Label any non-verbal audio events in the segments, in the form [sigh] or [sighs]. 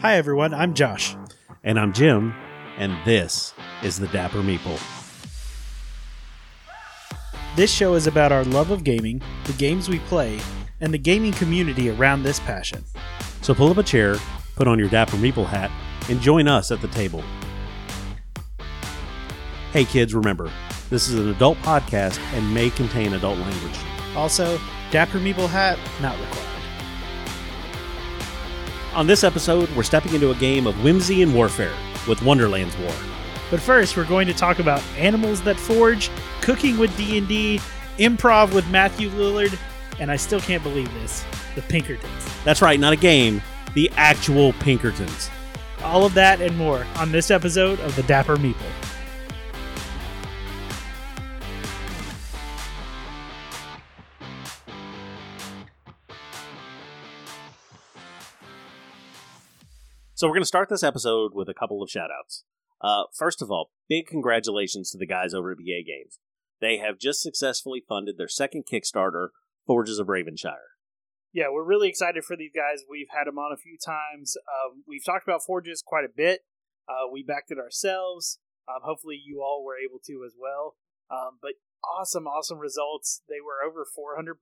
Hi, everyone. I'm Josh. And I'm Jim, and this is the Dapper Meeple. This show is about our love of gaming, the games we play, and the gaming community around this passion. So pull up a chair, put on your Dapper Meeple hat, and join us at the table. Hey, kids, remember, this is an adult podcast and may contain adult language. Also, Dapper Meeple hat not required. On this episode, we're stepping into a game of whimsy and warfare with Wonderland's War. But first, we're going to talk about animals that forge, cooking with D&D, improv with Matthew Lillard, and I still can't believe this, the Pinkertons. That's right, not a game, the actual Pinkertons. All of that and more on this episode of the Dapper Meeple. So we're going to start this episode with a couple of shoutouts. Uh, first of all, big congratulations to the guys over at BA Games. They have just successfully funded their second Kickstarter, Forges of Ravenshire. Yeah, we're really excited for these guys. We've had them on a few times. Um, we've talked about Forges quite a bit. Uh, we backed it ourselves. Um, hopefully, you all were able to as well. Um, but awesome, awesome results. They were over 400%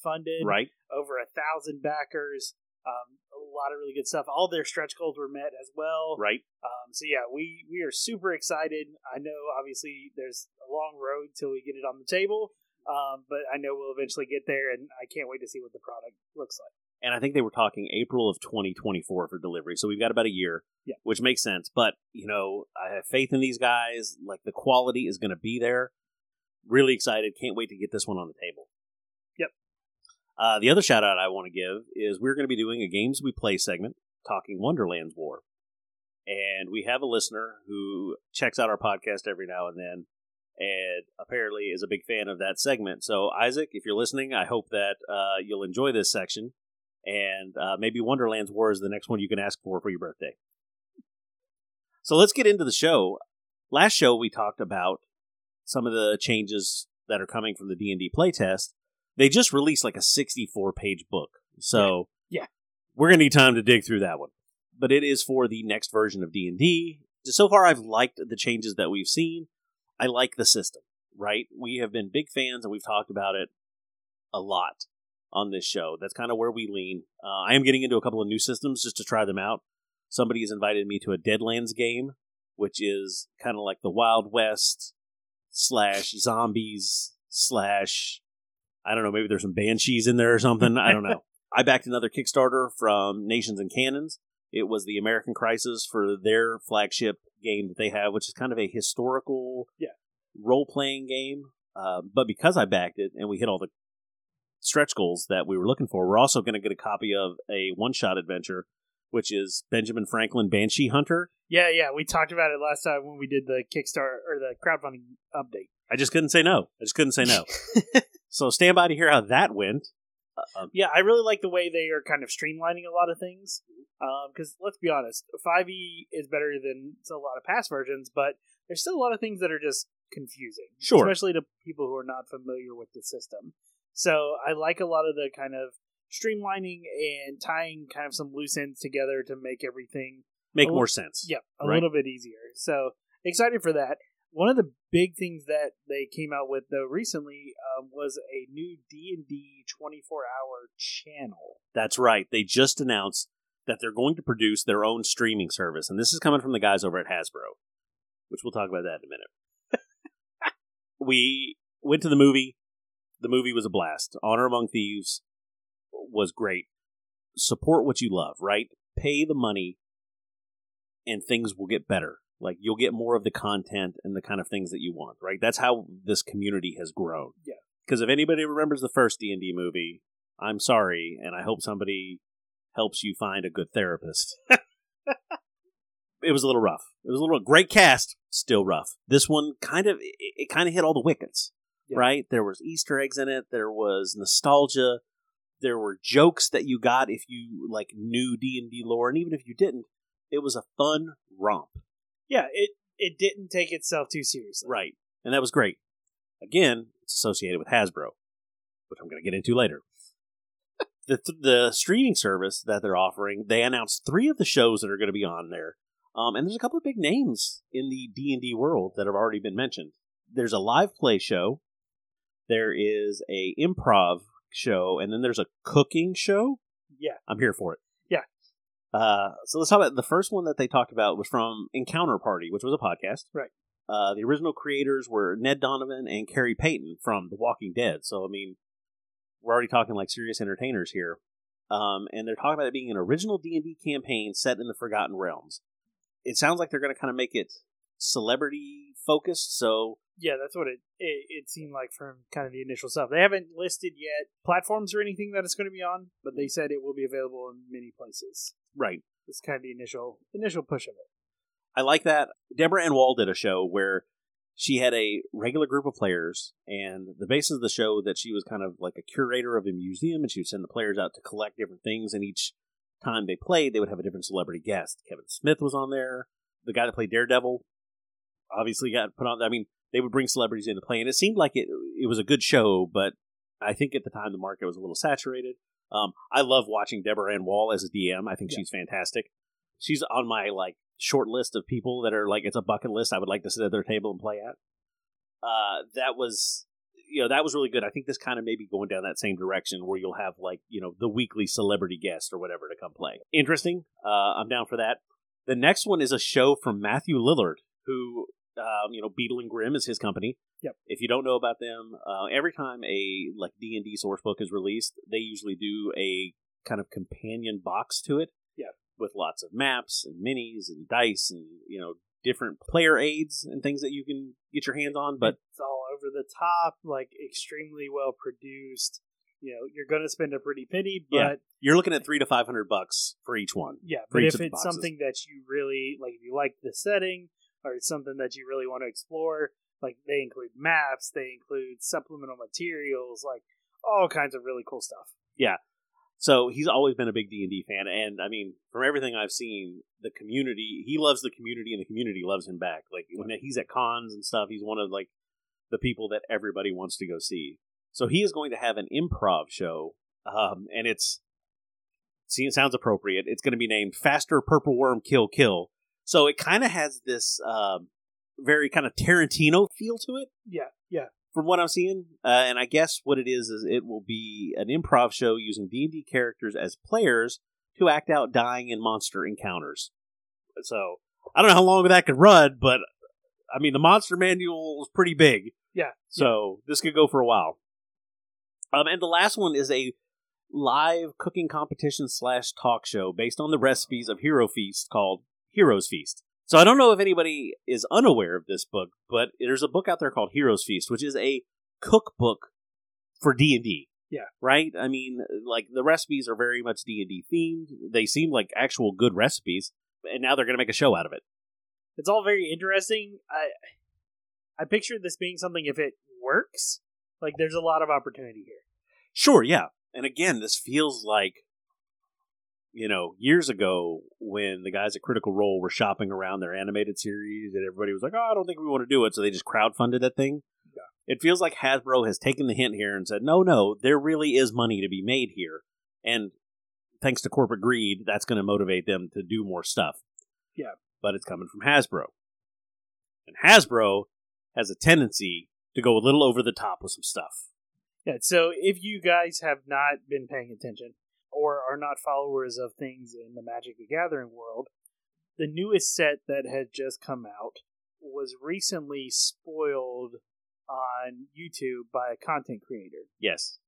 funded. Right. Over a thousand backers. Um, lot of really good stuff. All their stretch goals were met as well. Right. Um, so yeah, we we are super excited. I know obviously there's a long road till we get it on the table, um, but I know we'll eventually get there, and I can't wait to see what the product looks like. And I think they were talking April of 2024 for delivery. So we've got about a year, Yeah. which makes sense. But, you know, I have faith in these guys. Like, the quality is going to be there. Really excited. Can't wait to get this one on the table. Uh, the other shout out I want to give is we're going to be doing a Games We Play segment talking Wonderland's War. And we have a listener who checks out our podcast every now and then and apparently is a big fan of that segment. So, Isaac, if you're listening, I hope that uh, you'll enjoy this section. And uh, maybe Wonderland's War is the next one you can ask for for your birthday. So, let's get into the show. Last show, we talked about some of the changes that are coming from the D&D playtest. They just released like a 64 page book. So, Yeah. we're going to need time to dig through that one. But it is for the next version of D&D. So far, I've liked the changes that we've seen. I like the system, right? We have been big fans and we've talked about it a lot on this show. That's kind of where we lean. Uh, I am getting into a couple of new systems just to try them out. Somebody has invited me to a Deadlands game, which is kind of like the Wild West slash zombies slash I don't know, maybe there's some banshees in there or something. I don't know. [laughs] I backed another Kickstarter from Nations and Cannons. It was the American Crisis for their flagship game that they have, which is kind of a historical Yeah. role playing game. Uh, but because I backed it and we hit all the stretch goals that we were looking for, we're also going to get a copy of a one shot adventure, which is Benjamin Franklin Banshee Hunter. Yeah, yeah, we talked about it last time when we did the Kickstarter or the crowdfunding update. I just couldn't say no. I just couldn't say no. [laughs] so stand by to hear how that went. Uh, um, Yeah, I really like the way they are kind of streamlining a lot of things. Because let's be honest, 5e is better than a lot of past versions, but there's still a lot of things that are just confusing. Sure. Especially to people who are not familiar with the system. So I like a lot of the kind of streamlining and tying kind of some loose ends together to make everything make more sense. yeah, a Right. little bit easier. So excited for that. One of the big things that they came out with though recently um, was a new D and D twenty four hour channel. That's right. They just announced that they're going to produce their own streaming service, and this is coming from the guys over at Hasbro, which we'll talk about that in a minute. [laughs] we went to the movie. The movie was a blast. Honor Among Thieves was great. Support what you love, right? Pay the money, and things will get better. Like you'll get more of the content and the kind of things that you want, right? That's how this community has grown. Yeah. Because if anybody remembers the first D and D movie, I'm sorry, and I hope somebody helps you find a good therapist. [laughs] it was a little rough. It was a little great cast, still rough. This one kind of it, it kind of hit all the wickets, Yeah. right? There was Easter eggs in it. There was nostalgia. There were jokes that you got if you like knew D and D lore, and even if you didn't, it was a fun romp, Yeah, it it didn't take itself too seriously. right? And that was great. Again, it's associated with Hasbro, which I'm going to get into later. [laughs] the the streaming service that they're offering, they announced three of the shows that are going to be on there. Um, and there's a couple of big names in the D and D world that have already been mentioned. There's a live play show. There is a improv show, and then there's a cooking show. Yeah. I'm here for it. Uh, so let's talk about the first one that they talked about was from Encounter Party, which was a podcast. Right. Uh, the original creators were Ned Donovan and Carrie Payton from The Walking Dead. So I mean, we're already talking like serious entertainers here. Um, and they're talking about it being an original D and D campaign set in the Forgotten Realms. It sounds like they're going to kind of make it celebrity focused. So Yeah, that's what it, it it seemed like from kind of the initial stuff. They haven't listed yet platforms or anything that it's going to be on, but they said it will be available in many places. right, It's kind of the initial initial push of it. I like that. Deborah Ann Woll did a show where she had a regular group of players, and the basis of the show that she was kind of like a curator of a museum, and she would send the players out to collect different things. And each time they played, they would have a different celebrity guest. Kevin Smith was on there. The guy that played Daredevil obviously got put on. I mean, they would bring celebrities in to play, and it seemed like it it was a good show, but I think at the time the market was a little saturated. Um, I love watching Deborah Ann Woll as a DM. I think Yeah. she's fantastic. She's on my like short list of people that are like it's a bucket list I would like to sit at their table and play at. Uh, that was you know that was really good. I think this kind of maybe going down that same direction where you'll have like you know the weekly celebrity guest or whatever to come play. Interesting. Uh, I'm down for that. The next one is a show from Matthew Lillard, who um, you know Beadle and Grimm is his company. Yep. If you don't know about them, uh, every time a like D and D source book is released, they usually do a kind of companion box to it. Yeah. With lots of maps and minis and dice and you know different player aids and things that you can get your hands on. But it's all over the top, like extremely well produced. You know, you're going to spend a pretty penny, but Yeah. you're looking at three to five hundred bucks for each one. Yeah, but if it's boxes. something that you really like, if you like the setting or something that you really want to explore, like they include maps, they include supplemental materials, like all kinds of really cool stuff. Yeah. So he's always been a big D and D fan, and I mean, from everything I've seen, the community he loves the community, and the community loves him back. Like when he's at cons and stuff, he's one of like the people that everybody wants to go see. So he is going to have an improv show, um, and it's see, it sounds appropriate. It's going to be named Faster Purple Worm Kill Kill. So it kind of has this um, very kind of Tarantino feel to it Yeah, yeah. from what I'm seeing. Uh, and I guess what it is is it will be an improv show using D and D characters as players to act out dying and monster encounters. So I don't know how long that could run, but I mean the monster manual is pretty big, Yeah. so this could go for a while. Um, and the last one is a live cooking competition slash talk show based on the recipes of Hero Feast called Heroes Feast. So I don't know if anybody is unaware of this book, but there's a book out there called Heroes Feast, which is a cookbook for D and D. Yeah. Right. I mean, like the recipes are very much D and D themed. They seem like actual good recipes, and now they're going to make a show out of it. It's all very interesting. I I picture this being something if it works, like there's a lot of opportunity here. Sure, yeah. And again, this feels like you know, years ago when the guys at Critical Role were shopping around their animated series and everybody was like, "Oh, I don't think we want to do it," so they just crowdfunded that thing. Yeah. It feels like Hasbro has taken the hint here and said, "No, no, there really is money to be made here." And thanks to corporate greed, that's going to motivate them to do more stuff. Yeah. But it's coming from Hasbro. And Hasbro has a tendency to go a little over the top with some stuff. Yeah, so if you guys have not been paying attention or are not followers of things in the Magic the Gathering world, the newest set that had just come out was recently spoiled on YouTube by a content creator. Yes.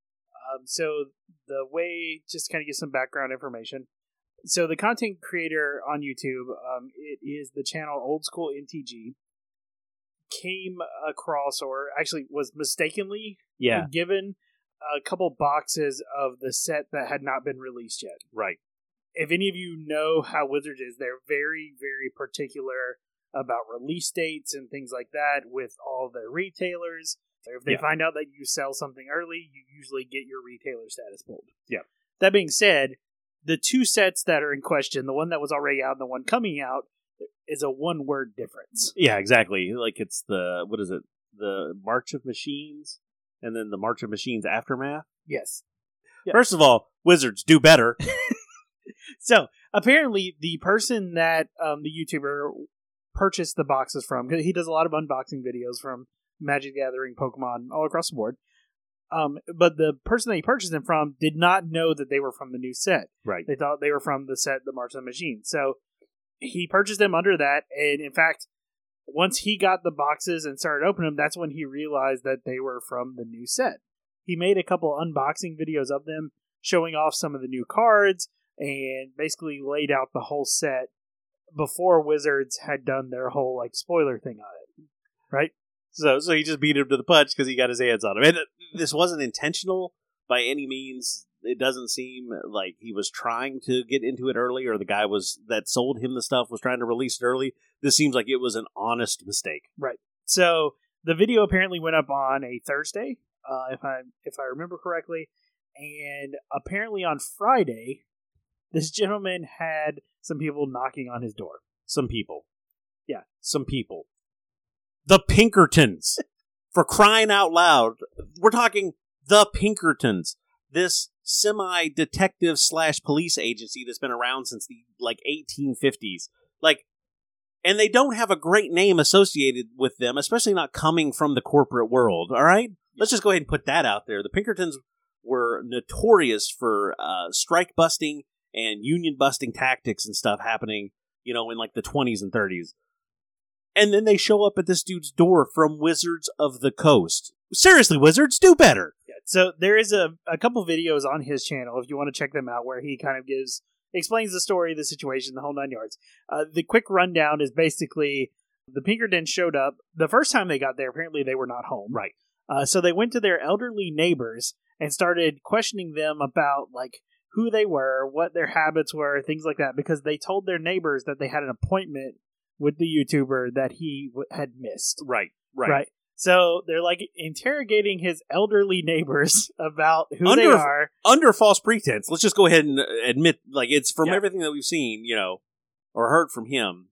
Um, so the way, just kind of get some background information. So the content creator on YouTube, um, it is the channel Old School MTG, came across or actually was mistakenly Yeah. given a couple boxes of the set that had not been released yet. Right. If any of you know how Wizards is, they're very, very particular about release dates and things like that with all their retailers. If they Yeah. find out that you sell something early, you usually get your retailer status pulled. Yeah. That being said, the two sets that are in question, the one that was already out and the one coming out, is a one word difference. Yeah, exactly. Like it's the what is it? The March of Machines, and then the March of Machines aftermath. Yes. Yeah. First of all, Wizards do better. [laughs] So apparently, the person that um, the YouTuber purchased the boxes from, he does a lot of unboxing videos from Magic Gathering, Pokemon, all across the board. Um, but the person that he purchased them from did not know that they were from the new set. right. They thought they were from the set, The March of the Machine. So he purchased them under that, and in fact, once he got the boxes and started opening them, that's when he realized that they were from the new set. He made a couple unboxing videos of them, showing off some of the new cards, and basically laid out the whole set before Wizards had done their whole like spoiler thing on it. Right? So, so he just beat him to the punch because he got his hands on him. And this wasn't intentional by any means. It doesn't seem like he was trying to get into it early, or the guy was that sold him the stuff was trying to release it early. This seems like it was an honest mistake. Right? So the video apparently went up on a Thursday, uh, if I if I remember correctly, and apparently on Friday, this gentleman had some people knocking on his door. Some people, Yeah. some people, the Pinkertons, [laughs] for crying out loud. We're talking the Pinkertons, this semi detective slash police agency that's been around since the like 1850s. Like, and they don't have a great name associated with them, especially not coming from the corporate world. All right, let's just go ahead and put that out there. The Pinkertons were notorious for uh, strike busting and union busting tactics and stuff happening, you know, in like the 20s and 30s. And then they show up at this dude's door from Wizards of the Coast. Seriously, Wizards, do better. So there is a, a couple videos on his channel if you want to check them out where he kind of gives explains the story, the situation, the whole nine yards. Uh, the quick rundown is basically the Pinkertons showed up the first time they got there. Apparently, they were not home. Right. Uh, so they went to their elderly neighbors and started questioning them about like who they were, what their habits were, things like that, because they told their neighbors that they had an appointment with the YouTuber that he w- had missed. Right, right. So they're like interrogating his elderly neighbors [laughs] about who they Under- are. Under false pretense, let's just go ahead and uh, admit, like, it's from Yeah. everything that we've seen, you know, or heard from him.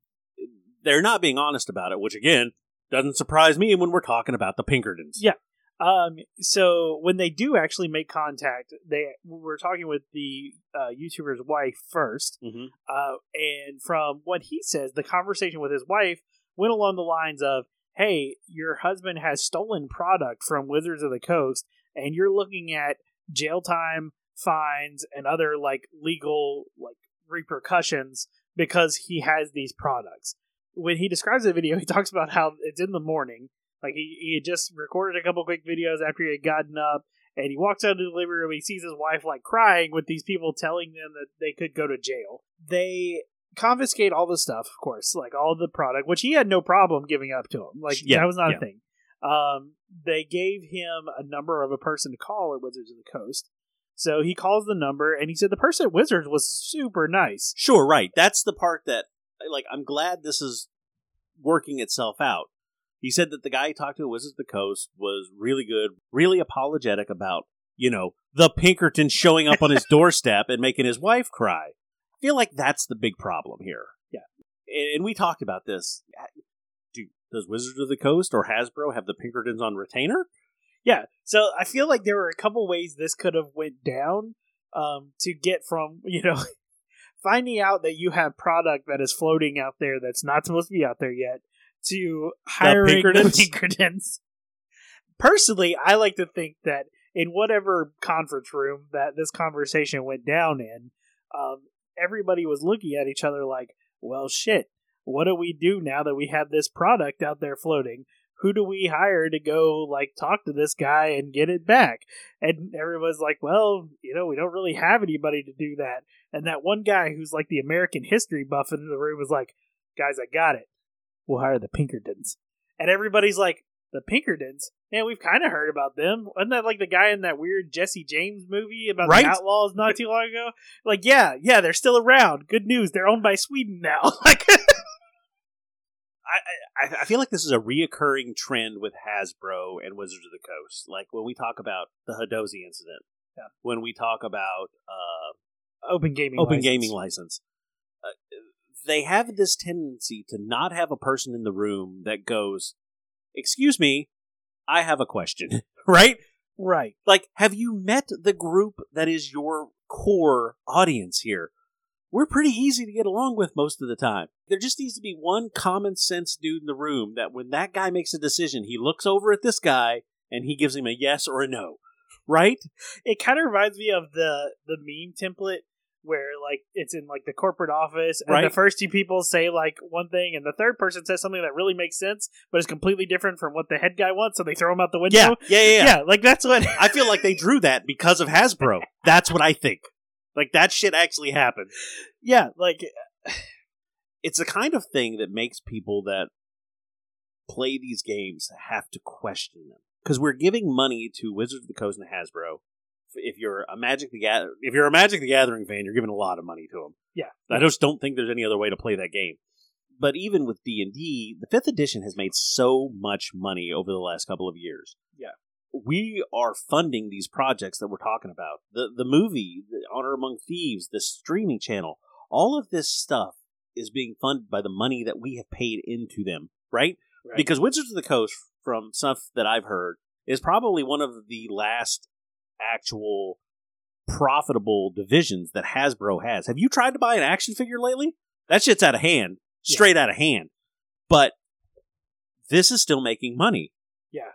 They're not being honest about it, which again doesn't surprise me when we're talking about the Pinkertons. Yeah. Um, so when they do actually make contact, they were talking with the uh, YouTuber's wife first, hmm uh, and from what he says, the conversation with his wife went along the lines of, "Hey, your husband has stolen product from Wizards of the Coast, and you're looking at jail time, fines, and other like legal like repercussions because he has these products." When he describes the video, [laughs] he talks about how it's in the morning. Like he, he had just recorded a couple quick videos after he had gotten up, and he walks out of the living room. He sees his wife like crying with these people telling them that they could go to jail. They confiscate all the stuff, of course, like all the product, which he had no problem giving up to him. Like Yeah, that was not yeah. a thing. Um, they gave him a number of a person to call at Wizards of the Coast. So he calls the number, and he said the person at Wizards was super nice. Sure, right. That's the part that, like, I'm glad this is working itself out. He said that the guy he talked to at Wizards of the Coast was really good, really apologetic about, you know, the Pinkerton showing up on his [laughs] doorstep and making his wife cry. I feel like that's the big problem here. Yeah. And, and we talked about this. Do, does Wizards of the Coast or Hasbro have the Pinkertons on retainer? Yeah, so I feel like there were a couple ways this could have went down um, to get from you know [laughs] finding out that you have product that is floating out there that's not supposed to be out there yet to hiring the Pinkertons? [laughs] Pinkertons. Personally, I like to think that in whatever conference room that this conversation went down in, um, everybody was looking at each other like, "Well, shit, what do we do now that we have this product out there floating?" who do we hire to go like talk to this guy and get it back? And everyone's like, well, you know, we don't really have anybody to do that. And that one guy who's like the American history buff in the room was like, guys, I got it. We'll hire the Pinkertons. And everybody's like, the Pinkertons? Man, we've kind of heard about them. Wasn't that like the guy in that weird Jesse James movie about Right. the Outlaws not too long ago? Like, yeah, yeah, they're still around. Good news, they're owned by Sweden now. [laughs] like, I, I feel like this is a reoccurring trend with Hasbro and Wizards of the Coast. Like when we talk about the Hadozee incident, Yeah. when we talk about uh, open gaming, open license. gaming license, uh, they have this tendency to not have a person in the room that goes, "Excuse me, I have a question." [laughs] right? Right. Like, have you met the group that is your core audience here? We're pretty easy to get along with most of the time. There just needs to be one common sense dude in the room that when that guy makes a decision, he looks over at this guy and he gives him a yes or a no. Right? It kind of reminds me of the the meme template where like it's in like the corporate office and Right. the first two people say like one thing and the third person says something that really makes sense but is completely different from what the head guy wants so they throw him out the window. Yeah, yeah, yeah. yeah. Yeah, like that's what I feel like they drew that because of Hasbro. That's what I think. Like that shit actually happened. Yeah, like It's the kind of thing that makes people that play these games have to question them because we're giving money to Wizards of the Coast and Hasbro. If you're a Magic the Gather, if you're a Magic the Gathering fan, you're giving a lot of money to them. Yeah. I just don't think there's any other way to play that game. But even with D and D, the fifth edition has made so much money over the last couple of years. Yeah. we are funding these projects that we're talking about. The the movie, the Honor Among Thieves, the streaming channel, all of this stuff is being funded by the money that we have paid into them, right? Right. Because Wizards of the Coast, from stuff that I've heard, is probably one of the last actual profitable divisions that Hasbro has. Have you tried to buy an action figure lately? That shit's out of hand, Yeah. straight out of hand. But this is still making money. Yeah.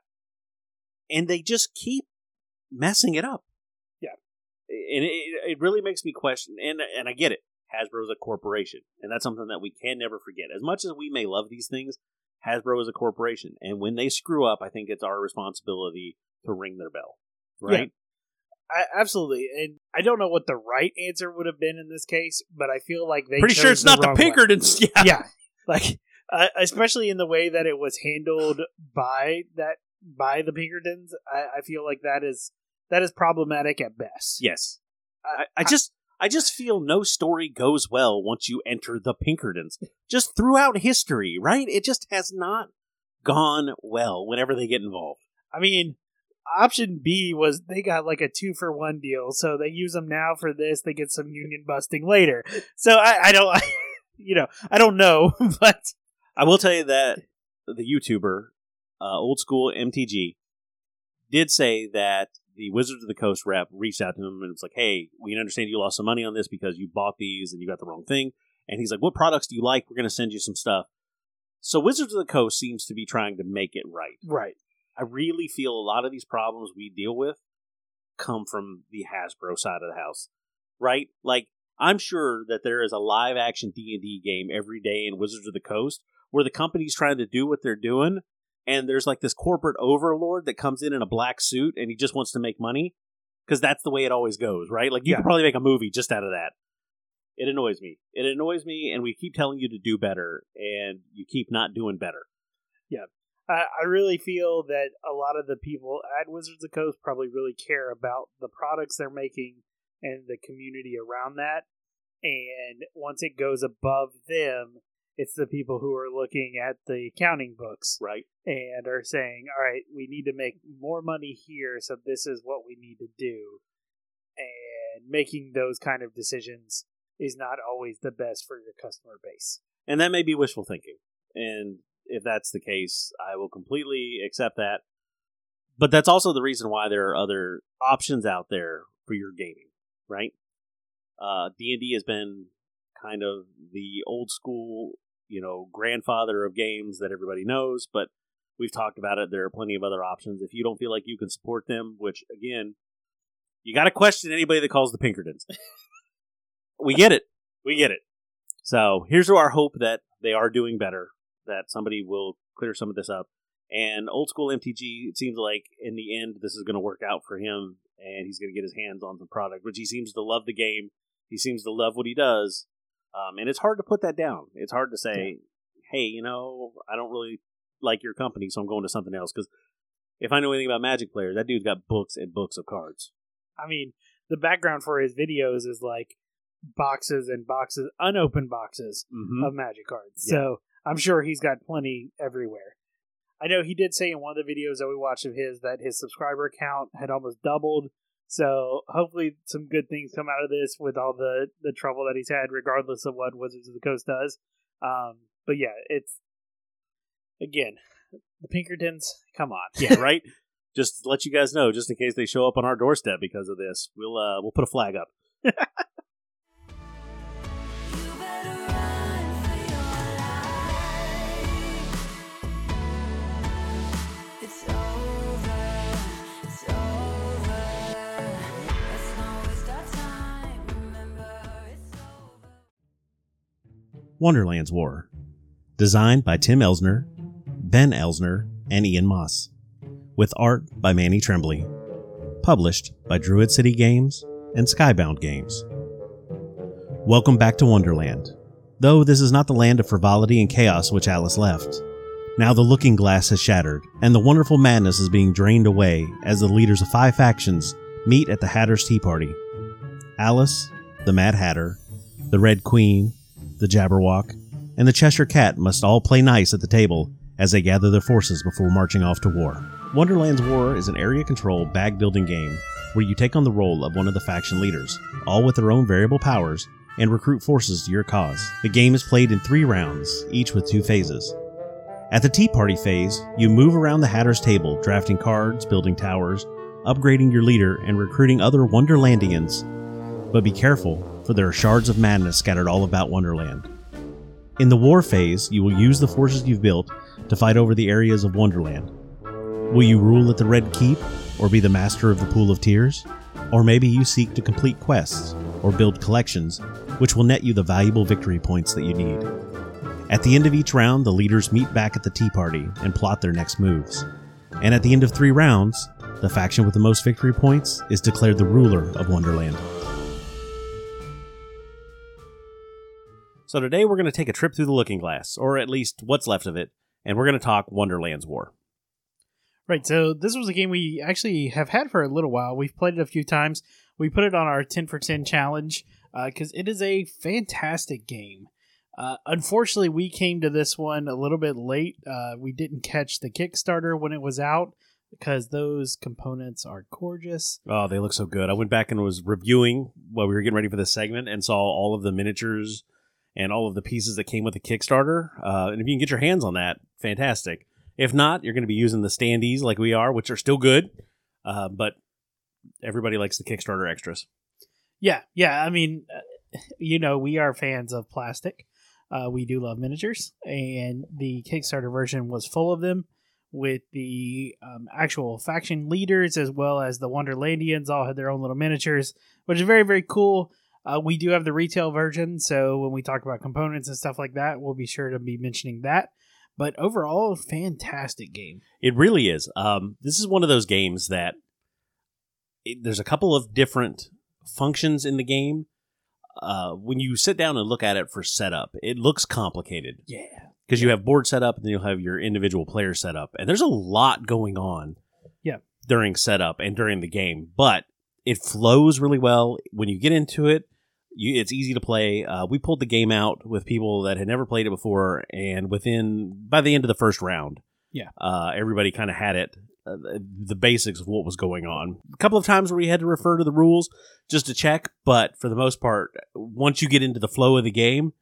And they just keep messing it up. Yeah. And it, it really makes me question, and, and I get it. Hasbro is a corporation, and that's something that we can never forget. As much as we may love these things, Hasbro is a corporation, and when they screw up, I think it's our responsibility to ring their bell, right? I, absolutely. And I don't know what the right answer would have been in this case, but I feel like they Pretty sure it's not the. Pinkertons. [laughs] Yeah, yeah, like uh, especially in the way that it was handled by that by the Pinkertons, I, I feel like that is that is problematic at best. Yes. I, I just I just feel no story goes well once you enter the Pinkertons. Just throughout history, right? It just has not gone well whenever they get involved. I mean, option B was they got like a two for one deal, so they use them now for this. They get some union busting later. So I, I don't, [laughs] you know, I don't know, [laughs] but I will tell you that the YouTuber, uh, old school MTG, did say that the Wizards of the Coast rep reached out to him and was like, "Hey, we understand you lost some money on this because you bought these and you got the wrong thing." And he's like, "What products do you like? We're going to send you some stuff." So Wizards of the Coast seems to be trying to make it right. right, I really feel a lot of these problems we deal with come from the Hasbro side of the house, right? Like I'm sure that there is a live action D and D game every day in Wizards of the Coast where the company's trying to do what they're doing, and there's like this corporate overlord that comes in in a black suit and he just wants to make money because that's the way it always goes, right? Like you Yeah. could probably make a movie just out of that. It annoys me. It annoys me, and we keep telling you to do better, and you keep not doing better. I, I really feel that a lot of the people at Wizards of the Coast probably really care about the products they're making and the community around that. And once it goes above them, it's the people who are looking at the accounting books Right. and are saying, all right, we need to make more money here, so this is what we need to do. And making those kind of decisions is not always the best for your customer base. And that may be wishful thinking. And if that's the case, I will completely accept that. But that's also the reason why there are other options out there for your gaming, right? Uh, D&D has been kind of the old school, you know, grandfather of games that everybody knows, but we've talked about it. There are plenty of other options. If you don't feel like you can support them, which again, you got to question anybody that calls the Pinkertons. [laughs] we get it. We get it. So here's our hope that they are doing better, that somebody will clear some of this up. And old school MTG, it seems like in the end, this is going to work out for him, and he's going to get his hands on the product, which he seems to love the game. He seems to love what he does. Um, and it's hard to put that down. It's hard to say, hey, you know, I don't really like your company, so I'm going to something else. Because if I know anything about Magic players, that dude's got books and books of cards. I mean, the background for his videos is like boxes and boxes, unopened boxes Mm-hmm. of magic cards. Yeah. So I'm sure he's got plenty everywhere. I know he did say in one of the videos that we watched of his that his subscriber count had almost doubled. So hopefully some good things come out of this with all the the trouble that he's had, regardless of what Wizards of the Coast does. Um, but yeah, it's again the Pinkertons. Come on, yeah, [laughs] right. just let you guys know, just in case they show up on our doorstep because of this, we'll uh, we'll put a flag up. [laughs] Wonderland's War, designed by Tim Eisner, Ben Eisner, and Ian Moss, with art by Manny Trembley, published by Druid City Games and Skybound Games. Welcome back to Wonderland, though this is not the land of frivolity and chaos which Alice left. Now the looking glass has shattered, and the wonderful madness is being drained away as the leaders of five factions meet at the Hatter's Tea Party. Alice, the Mad Hatter, the Red Queen, the Jabberwock, and the Cheshire Cat must all play nice at the table as they gather their forces before marching off to war. Wonderland's War is an area control bag building game where you take on the role of one of the faction leaders, all with their own variable powers, and recruit forces to your cause. The game is played in three rounds, each with two phases. At the Tea Party phase, you move around the Hatter's table, drafting cards, building towers, upgrading your leader, and recruiting other Wonderlandians. But be careful, for there are shards of madness scattered all about Wonderland. In the war phase, you will use the forces you've built to fight over the areas of Wonderland. Will you rule at the Red Keep, or be the master of the Pool of Tears? Or maybe you seek to complete quests, or build collections, which will net you the valuable victory points that you need. At the end of each round, the leaders meet back at the Tea Party and plot their next moves. And at the end of three rounds, the faction with the most victory points is declared the ruler of Wonderland. So today we're going to take a trip through the Looking Glass, or at least what's left of it, and we're going to talk Wonderland's War. Right. So this was a game we actually have had for a little while. We've played it a few times. We put it on our 10 for 10 challenge because it is a fantastic game. Uh, unfortunately, we came to this one a little bit late. Uh, we didn't catch the Kickstarter when it was out because those components are gorgeous. Oh, they look so good. I went back and was reviewing while we were getting ready for this segment and saw all of the miniatures and all of the pieces that came with the Kickstarter. Uh, and if you can get your hands on that, fantastic. If not, you're going to be using the standees like we are, which are still good. Uh, but everybody likes the Kickstarter extras. Yeah, yeah. I mean, uh, you know, we are fans of plastic. Uh, we do love miniatures, and the Kickstarter version was full of them with the um, actual faction leaders as well as the Wonderlandians all had their own little miniatures, which is very, very cool. Uh, we do have the retail version, so when we talk about components and stuff like that, we'll be sure to be mentioning that. But overall, fantastic game. It really is. Um, this is one of those games that it, there's a couple of different functions in the game. Uh, when you sit down and look at it for setup, it looks complicated Yeah. because you have board setup and then you'll have your individual player setup, and there's a lot going on. Yeah. During setup and during the game, but it flows really well when you get into it. You, it's easy to play. Uh, we pulled the game out with people that had never played it before, and within by the end of the first round, Yeah. uh, everybody kind of had it, uh, the basics of what was going on. A couple of times where we had to refer to the rules just to check, but for the most part, once you get into the flow of the game,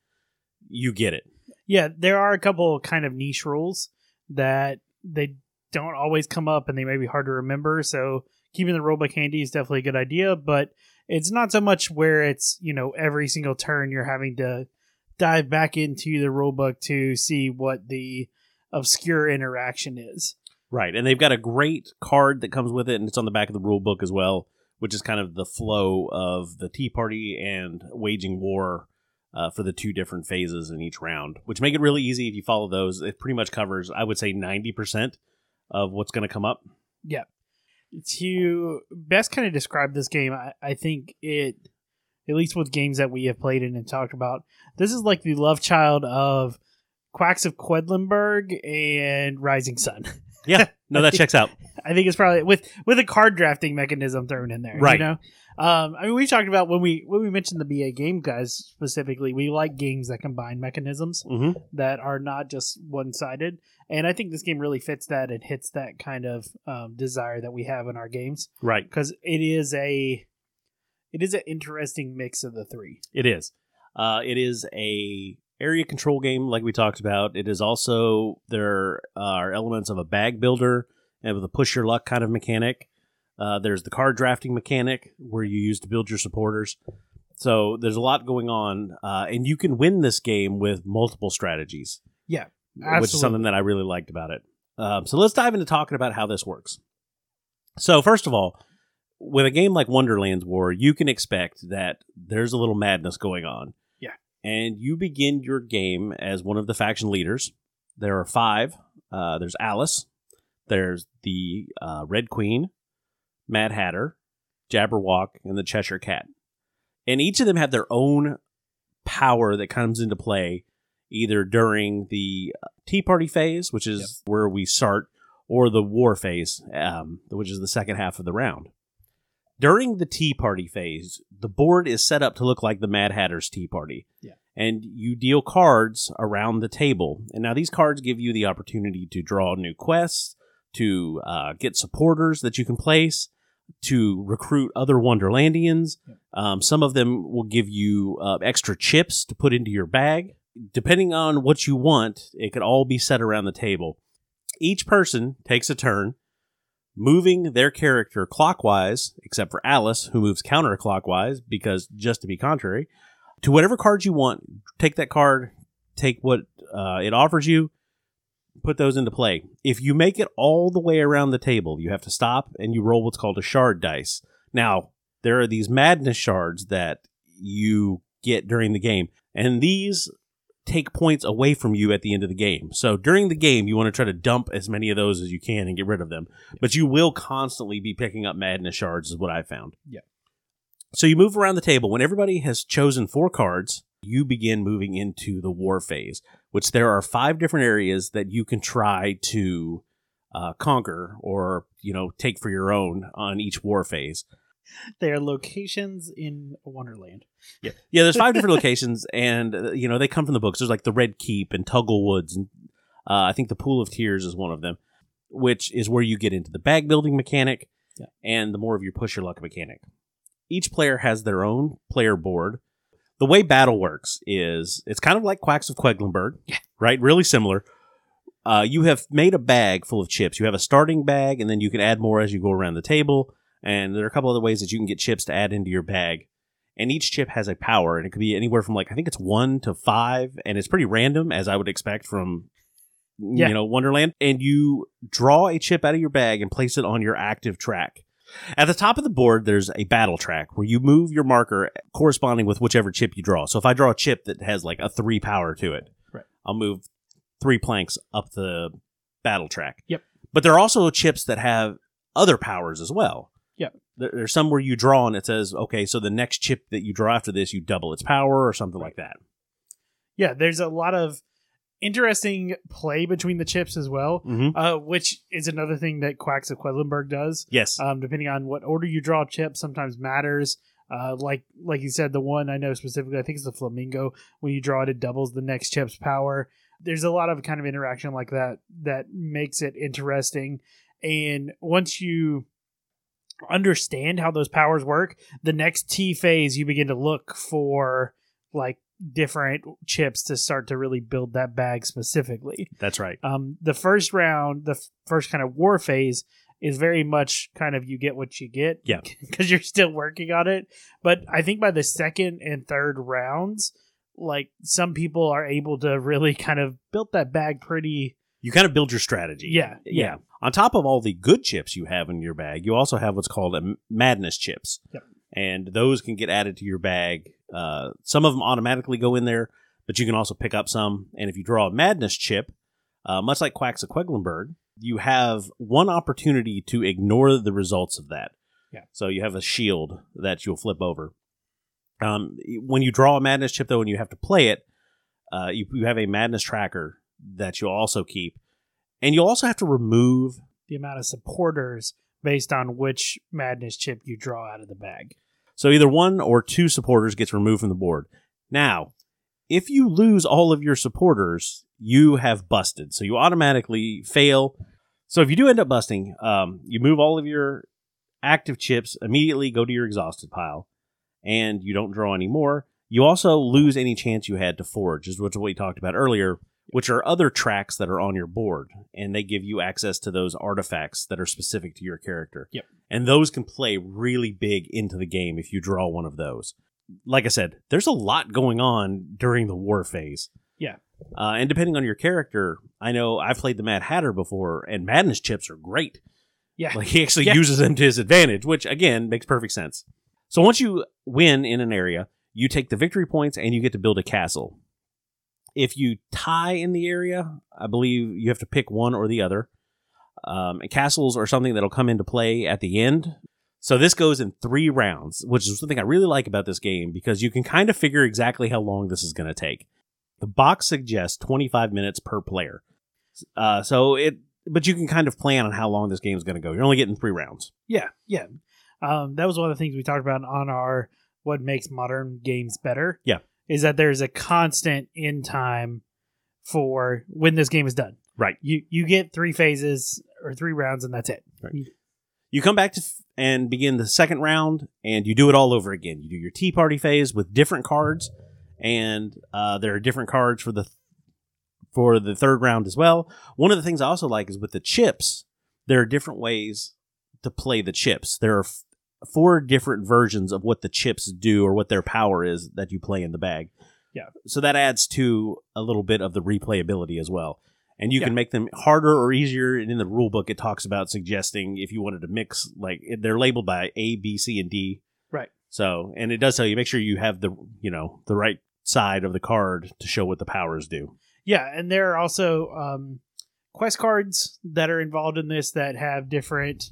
you get it. Yeah, there are a couple kind of niche rules that they don't always come up and they may be hard to remember. So keeping the rulebook handy is definitely a good idea, but it's not so much where it's, you know, every single turn you're having to dive back into the rulebook to see what the obscure interaction is. Right, and they've got a great card that comes with it, and it's on the back of the rule book as well, which is kind of the flow of the Tea Party and waging war uh, for the two different phases in each round, which make it really easy if you follow those. It pretty much covers, I would say, ninety percent of what's going to come up. Yeah. To best kind of describe this game, I, I think it, at least with games that we have played in and talked about, this is like the love child of Quacks of Quedlinburg and Rising Sun. Yeah, no, that [laughs] checks out. I think it's probably with with a card drafting mechanism thrown in there. Right. You know? Um, I mean, we talked about when we when we mentioned the BA game guys specifically. We like games that combine mechanisms hmm that are not just one sided, and I think this game really fits that and hits that kind of um, desire that we have in our games Right, because it is a it is an interesting mix of the three. it is. Uh, it is a area control game, like we talked about. It is also there are elements of a bag builder and with a push your luck kind of mechanic. Uh, there's the card drafting mechanic where you use to build your supporters. So there's a lot going on, uh, and you can win this game with multiple strategies, Yeah. which is something that I really liked about it. Um, so let's dive into talking about how this works. So first of all, with a game like Wonderland's War, you can expect that there's a little madness going on. Yeah. And you begin your game as one of the faction leaders. There are five. Uh, there's Alice. There's the uh, Red Queen, Mad Hatter, Jabberwock, and the Cheshire Cat. And each of them have their own power that comes into play either during the uh, Tea Party phase, which is where we start, or the War phase, um, which is the second half of the round. During the Tea Party phase, the board is set up to look like the Mad Hatter's Tea Party. Yeah. And you deal cards around the table. And now these cards give you the opportunity to draw new quests, to uh, get supporters that you can place, to recruit other Wonderlandians. Um, some of them will give you uh, extra chips to put into your bag. Depending on what you want, it could all be set around the table. Each person takes a turn moving their character clockwise, except for Alice, who moves counterclockwise because just to be contrary, to whatever card you want. Take that card, take what uh, it offers you, put those into play. If you make it all the way around the table, you have to stop and you roll what's called a shard dice. Now, there are these madness shards that you get during the game, and these take points away from you at the end of the game. So during the game, you want to try to dump as many of those as you can and get rid of them. But you will constantly be picking up madness shards, is what I found. Yeah. So you move around the table. When everybody has chosen four cards, you begin moving into the war phase, which there are five different areas that you can try to uh, conquer or you know take for your own on each war phase. They are locations in Wonderland. Yeah, yeah. There's five different locations, and uh, you know they come from the books. There's like the Red Keep and Tulgey Woods, and uh, I think the Pool of Tears is one of them, which is where you get into the bag building mechanic Yeah. and the more of your push your luck mechanic. Each player has their own player board. The way battle works is it's kind of like Quacks of Quedlinburg, right? Really similar. Uh, you have made a bag full of chips. You have a starting bag, and then you can add more as you go around the table. And there are a couple other ways that you can get chips to add into your bag and each chip has a power and it could be anywhere from like i think it's one to five and it's pretty random as i would expect from Yeah. you know wonderland and you draw a chip out of your bag and place it on your active track at the top of the board there's a battle track where you move your marker corresponding with whichever chip you draw so if i draw a chip that has like a three power to it Right. i'll move three planks up the battle track Yep. but there are also chips that have other powers as well Yep. there, there's some where you draw and it says, okay, so the next chip that you draw after this, you double its power or something like that. Yeah, there's a lot of interesting play between the chips as well, Mm-hmm. uh, which is another thing that Quacks of Quedlinburg does. Yes. Um, depending on what order you draw chips, sometimes matters. Uh, like like you said, the one I know specifically, I think it's the flamingo. When you draw it, it doubles the next chip's power. There's a lot of kind of interaction like that that makes it interesting. And once you understand how those powers work, the next Tea phase you begin to look for like different chips to start to really build that bag specifically. That's right. Um, the first round, the f- first kind of war phase, is very much kind of you get what you get. Yeah. [laughs] because you're still working on it. But I think by the second and third rounds, like some people are able to really [laughs] kind of build that bag pretty. You kind of build your strategy. Yeah, yeah. On top of all the good chips you have in your bag, you also have what's called a madness chips. Yep. And those can get added to your bag. Uh, some of them automatically go in there, but you can also pick up some. And if you draw a madness chip, uh, much like Quacks of Quedlinburg, you have one opportunity to ignore the results of that. Yeah. So you have a shield that you'll flip over. Um, when you draw a madness chip, though, and you have to play it, uh, you, you have a madness tracker that you'll also keep. And you'll also have to remove. The amount of supporters based on which madness chip you draw out of the bag. So either one or two supporters gets removed from the board. Now, if you lose all of your supporters, you have busted. So you automatically fail. So if you do end up busting, um, you move all of your active chips immediately, go to your exhausted pile, and you don't draw any more. You also lose any chance you had to forge, is which is what we talked about earlier, which are other tracks that are on your board, and they give you access to those artifacts that are specific to your character. Yep. And those can play really big into the game if you draw one of those. Like I said, there's a lot going on during the war phase. Yeah. Uh, and depending on your character, I know I've played the Mad Hatter before, and Madness chips are great. Yeah. Like he actually Yeah. uses them to his advantage, which again makes perfect sense. So once you win in an area, you take the victory points and you get to build a castle. If you tie in the area, I believe you have to pick one or the other. Um, and castles are something that'll come into play at the end. So this goes in three rounds, which is something I really like about this game because you can kind of figure exactly how long this is going to take. The box suggests 25 minutes per player. Uh, so it, but you can kind of plan on how long this game is going to go. You're only getting three rounds. Yeah, yeah. Um, that was one of the things we talked about on our what makes modern games better. Yeah. Is that there's a constant in time for when this game is done. Right. You you get three phases or three rounds, and that's it. Right. You come back to f- and begin the second round, and you do it all over again. You do your tea party phase with different cards, and uh, there are different cards for the for the third round as well. One of the things I also like is with the chips. There are different ways to play the chips. There are f- four different versions of what the chips do or what their power is that you play in the bag. Yeah. So that adds to a little bit of the replayability as well. And you Yeah. can make them harder or easier. And in the rule book, it talks about suggesting if you wanted to mix, like they're labeled by A, B, C, and D. Right. So, and it does tell you make sure you have the you know the right side of the card to show what the powers do. Yeah, and there are also um, quest cards that are involved in this that have different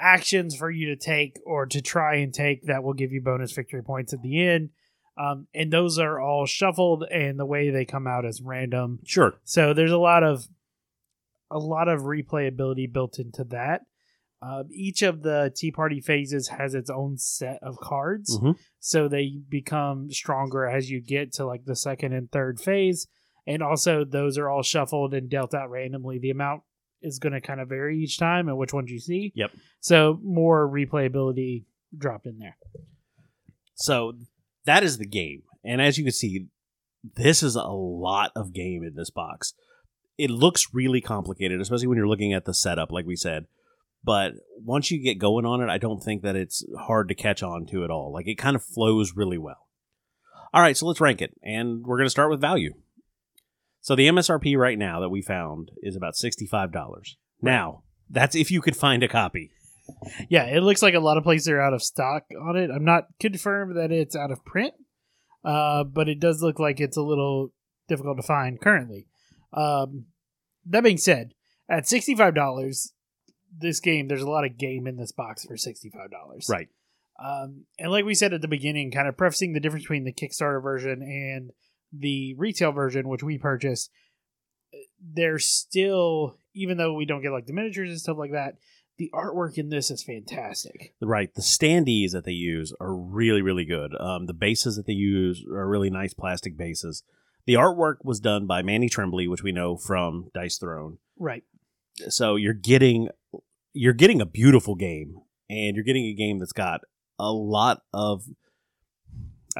actions for you to take or to try and take that will give you bonus victory points at the end. Um, and those are all shuffled, and the way they come out is random. Sure. So there's a lot of a lot of replayability built into that. Um, each of the Tea Party phases has its own set of cards, Mhm. so they become stronger as you get to like the second and third phase. And also, those are all shuffled and dealt out randomly. The amount is going to kind of vary each time, and which ones you see. Yep. So more replayability dropped in there. So that is the game. And as you can see, this is a lot of game in this box. It looks really complicated, especially when you're looking at the setup, like we said. But once you get going on it, I don't think that it's hard to catch on to at all. Like it kind of flows really well. All right, so let's rank it. And we're going to start with value. So the MSRP right now that we found is about $65. Now, that's if you could find a copy. Yeah, it looks like a lot of places are out of stock on it. I'm not confirmed that it's out of print, uh, but it does look like it's a little difficult to find currently. Um, that being said, at sixty-five dollars, this game there's a lot of game in this box for sixty-five dollars. Right. Um, and like we said at the beginning, kind of prefacing the difference between the Kickstarter version and the retail version, which we purchased, there's still, even though we don't get like the miniatures and stuff like that, the artwork in this is fantastic. Right. The standees that they use are really, really good. Um, the bases that they use are really nice plastic bases. The artwork was done by Manny Trembley, which we know from Dice Throne. Right. So you're getting you're getting a beautiful game, and you're getting a game that's got a lot of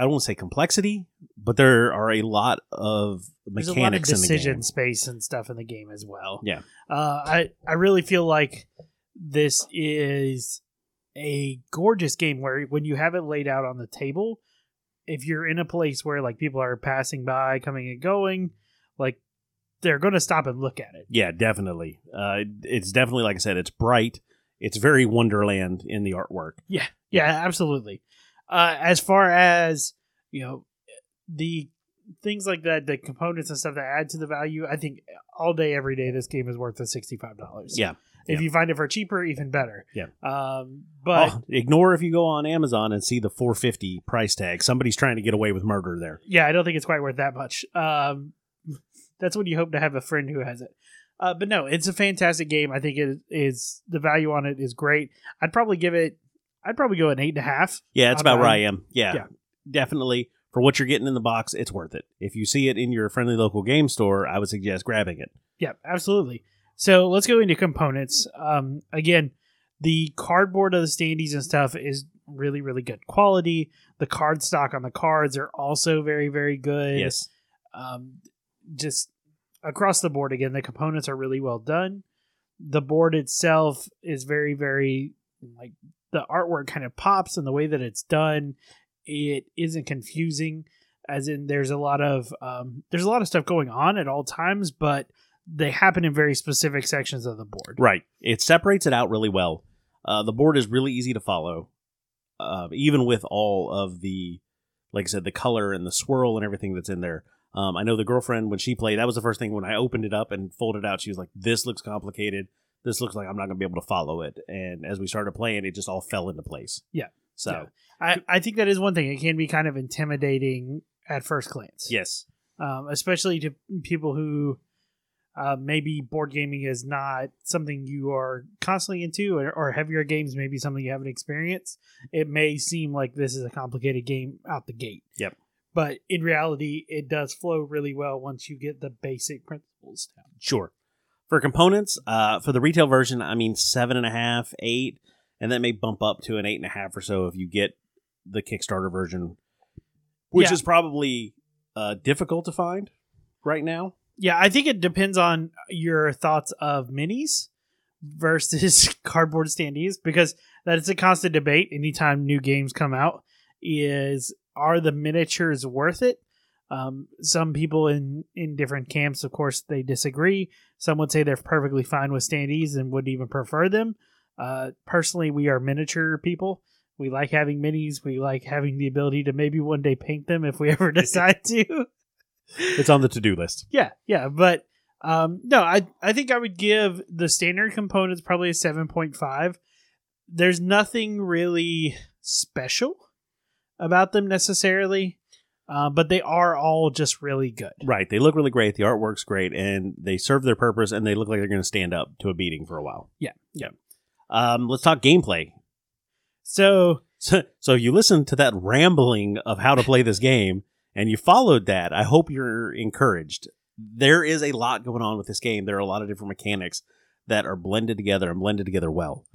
I don't want to say complexity, but there are a lot of There's a lot of mechanics in the decision game. space and stuff in the game as well. Yeah. Uh, I I really feel like this is a gorgeous game where when you have it laid out on the table, if you're in a place where like people are passing by, coming and going, like they're going to stop and look at it. Yeah, definitely. Uh, it's definitely like I said, it's bright. It's very Wonderland in the artwork. Yeah, yeah, absolutely. Uh, as far as you know, the things like that, the components and stuff that add to the value, I think all day, every day, this game is worth the sixty-five dollars. Yeah. If Yeah. you find it for cheaper, even better. Yeah. Um, but Oh, ignore if you go on Amazon and see the 450 price tag. Somebody's trying to get away with murder there. yeah, I don't think it's quite worth that much. Um, [laughs] that's when you hope to have a friend who has it. Uh, but no, it's a fantastic game. I think it is the value on it is great. I'd probably give it. I'd probably go an eight and a half. Yeah, it's On about where I am. Yeah, Yeah. definitely. For what you're getting in the box, it's worth it. If you see it in your friendly local game store, I would suggest grabbing it. Yeah, absolutely. So let's go into components. Um, again, the cardboard of the standees and stuff is really, really good quality. The card stock on the cards are also very, very good. Yes. Um, just across the board, again, the components are really well done. The board itself is very, very like the artwork kind of pops and the way that it's done. It isn't confusing, as in there's a lot of um, there's a lot of stuff going on at all times, but they happen in very specific sections of the board. Right. It separates it out really well. Uh, the board is really easy to follow, uh, even with all of the, like I said, the color and the swirl and everything that's in there. Um, I know the girlfriend when she played, that was the first thing when I opened it up and folded out. She was like, "This looks complicated. This looks like I'm not going to be able to follow it." And as we started playing, it just all fell into place. Yeah. So Yeah. I, I think that is one thing. It can be kind of intimidating at first glance. yes, um, especially to people who uh, maybe board gaming is not something you are constantly into, or, or heavier games maybe something you haven't experienced. It may seem like this is a complicated game out the gate. Yep. But in reality, it does flow really well once you get the basic principles down. Sure. For components, uh, for the retail version, I mean seven and a half, eight, and that may bump up to an eight and a half or so if you get the Kickstarter version, which Yeah. is probably uh, difficult to find right now. Yeah, I think it depends on your thoughts of minis versus [laughs] cardboard standees because that is a constant debate anytime new games come out is are the miniatures worth it? Um, some people in in different camps, of course, they disagree. Some would say they're perfectly fine with standees and would even prefer them. Uh, personally, we are miniature people. We like having minis. We like having the ability to maybe one day paint them if we ever [laughs] decide to. It's on the to do list. Yeah, yeah, but um, no, I I think I would give the standard components probably a seven point five. There's nothing really special about them necessarily, uh, but they are all just really good. Right. They look really great. The artwork's great, and they serve their purpose, and they look like they're going to stand up to a beating for a while. Yeah, yeah. Um, let's talk gameplay. So So, so you listened to that rambling of how to play this [laughs] game, and you followed that. I hope you're encouraged. There is a lot going on with this game. There are a lot of different mechanics that are blended together and blended together well.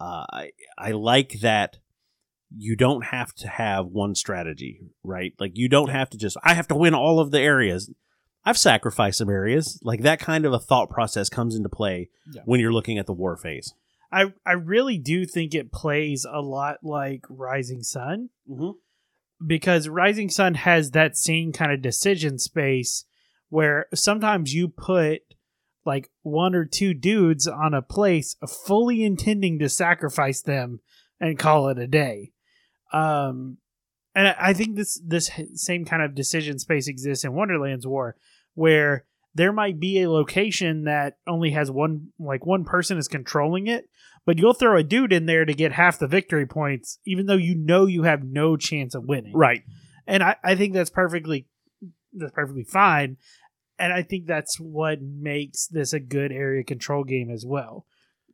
Uh, I I like that you don't have to have one strategy, right? Like you don't have to just I have to win all of the areas. I've sacrificed some areas. Like that kind of a thought process comes into play Yeah. when you're looking at the war phase. I I really do think it plays a lot like Rising Sun. Mm-hmm. because Rising Sun has that same kind of decision space where sometimes you put like one or two dudes on a place fully intending to sacrifice them and call it a day. Um, and I think this this same kind of decision space exists in Wonderland's War, where there might be a location that only has one like one person is controlling it, but you'll throw a dude in there to get half the victory points, even though you know you have no chance of winning. Right. And I, I think that's perfectly that's perfectly fine. And I think that's what makes this a good area control game as well.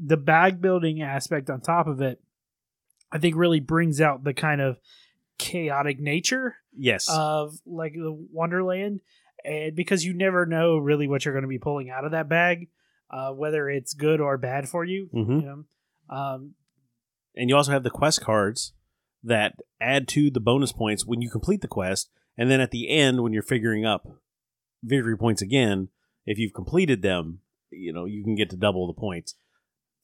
The bag building aspect on top of it, I think really brings out the kind of chaotic nature Yes. of like the Wonderland, and because you never know really what you're going to be pulling out of that bag, uh, whether it's good or bad for you. Mhm. You know, um, and you also have the quest cards that add to the bonus points when you complete the quest and then at the end when you're figuring up victory points again if you've completed them you know you can get to double the points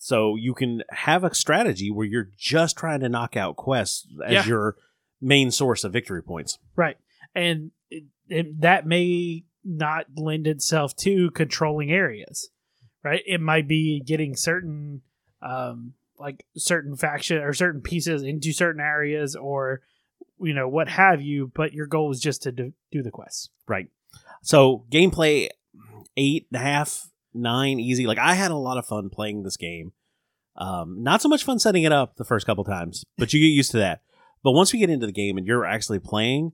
so you can have a strategy where you're just trying to knock out quests as Yeah. your main source of victory points right, and it, it, that may not lend itself to controlling areas. Right, it might be getting certain, um, like certain faction or certain pieces into certain areas, or you know what have you. But your goal is just to do, do the quests. right so gameplay eight and a half nine easy like i had a lot of fun playing this game um, not so much fun setting it up the first couple times but you get used to that but once we get into the game and you're actually playing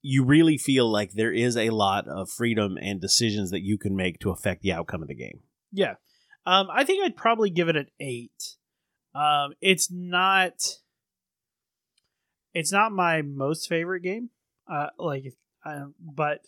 you really feel like there is a lot of freedom and decisions that you can make to affect the outcome of the game Yeah. Um, I think I'd probably give it an eight. Um, it's not. It's not my most favorite game. Uh, like, uh, but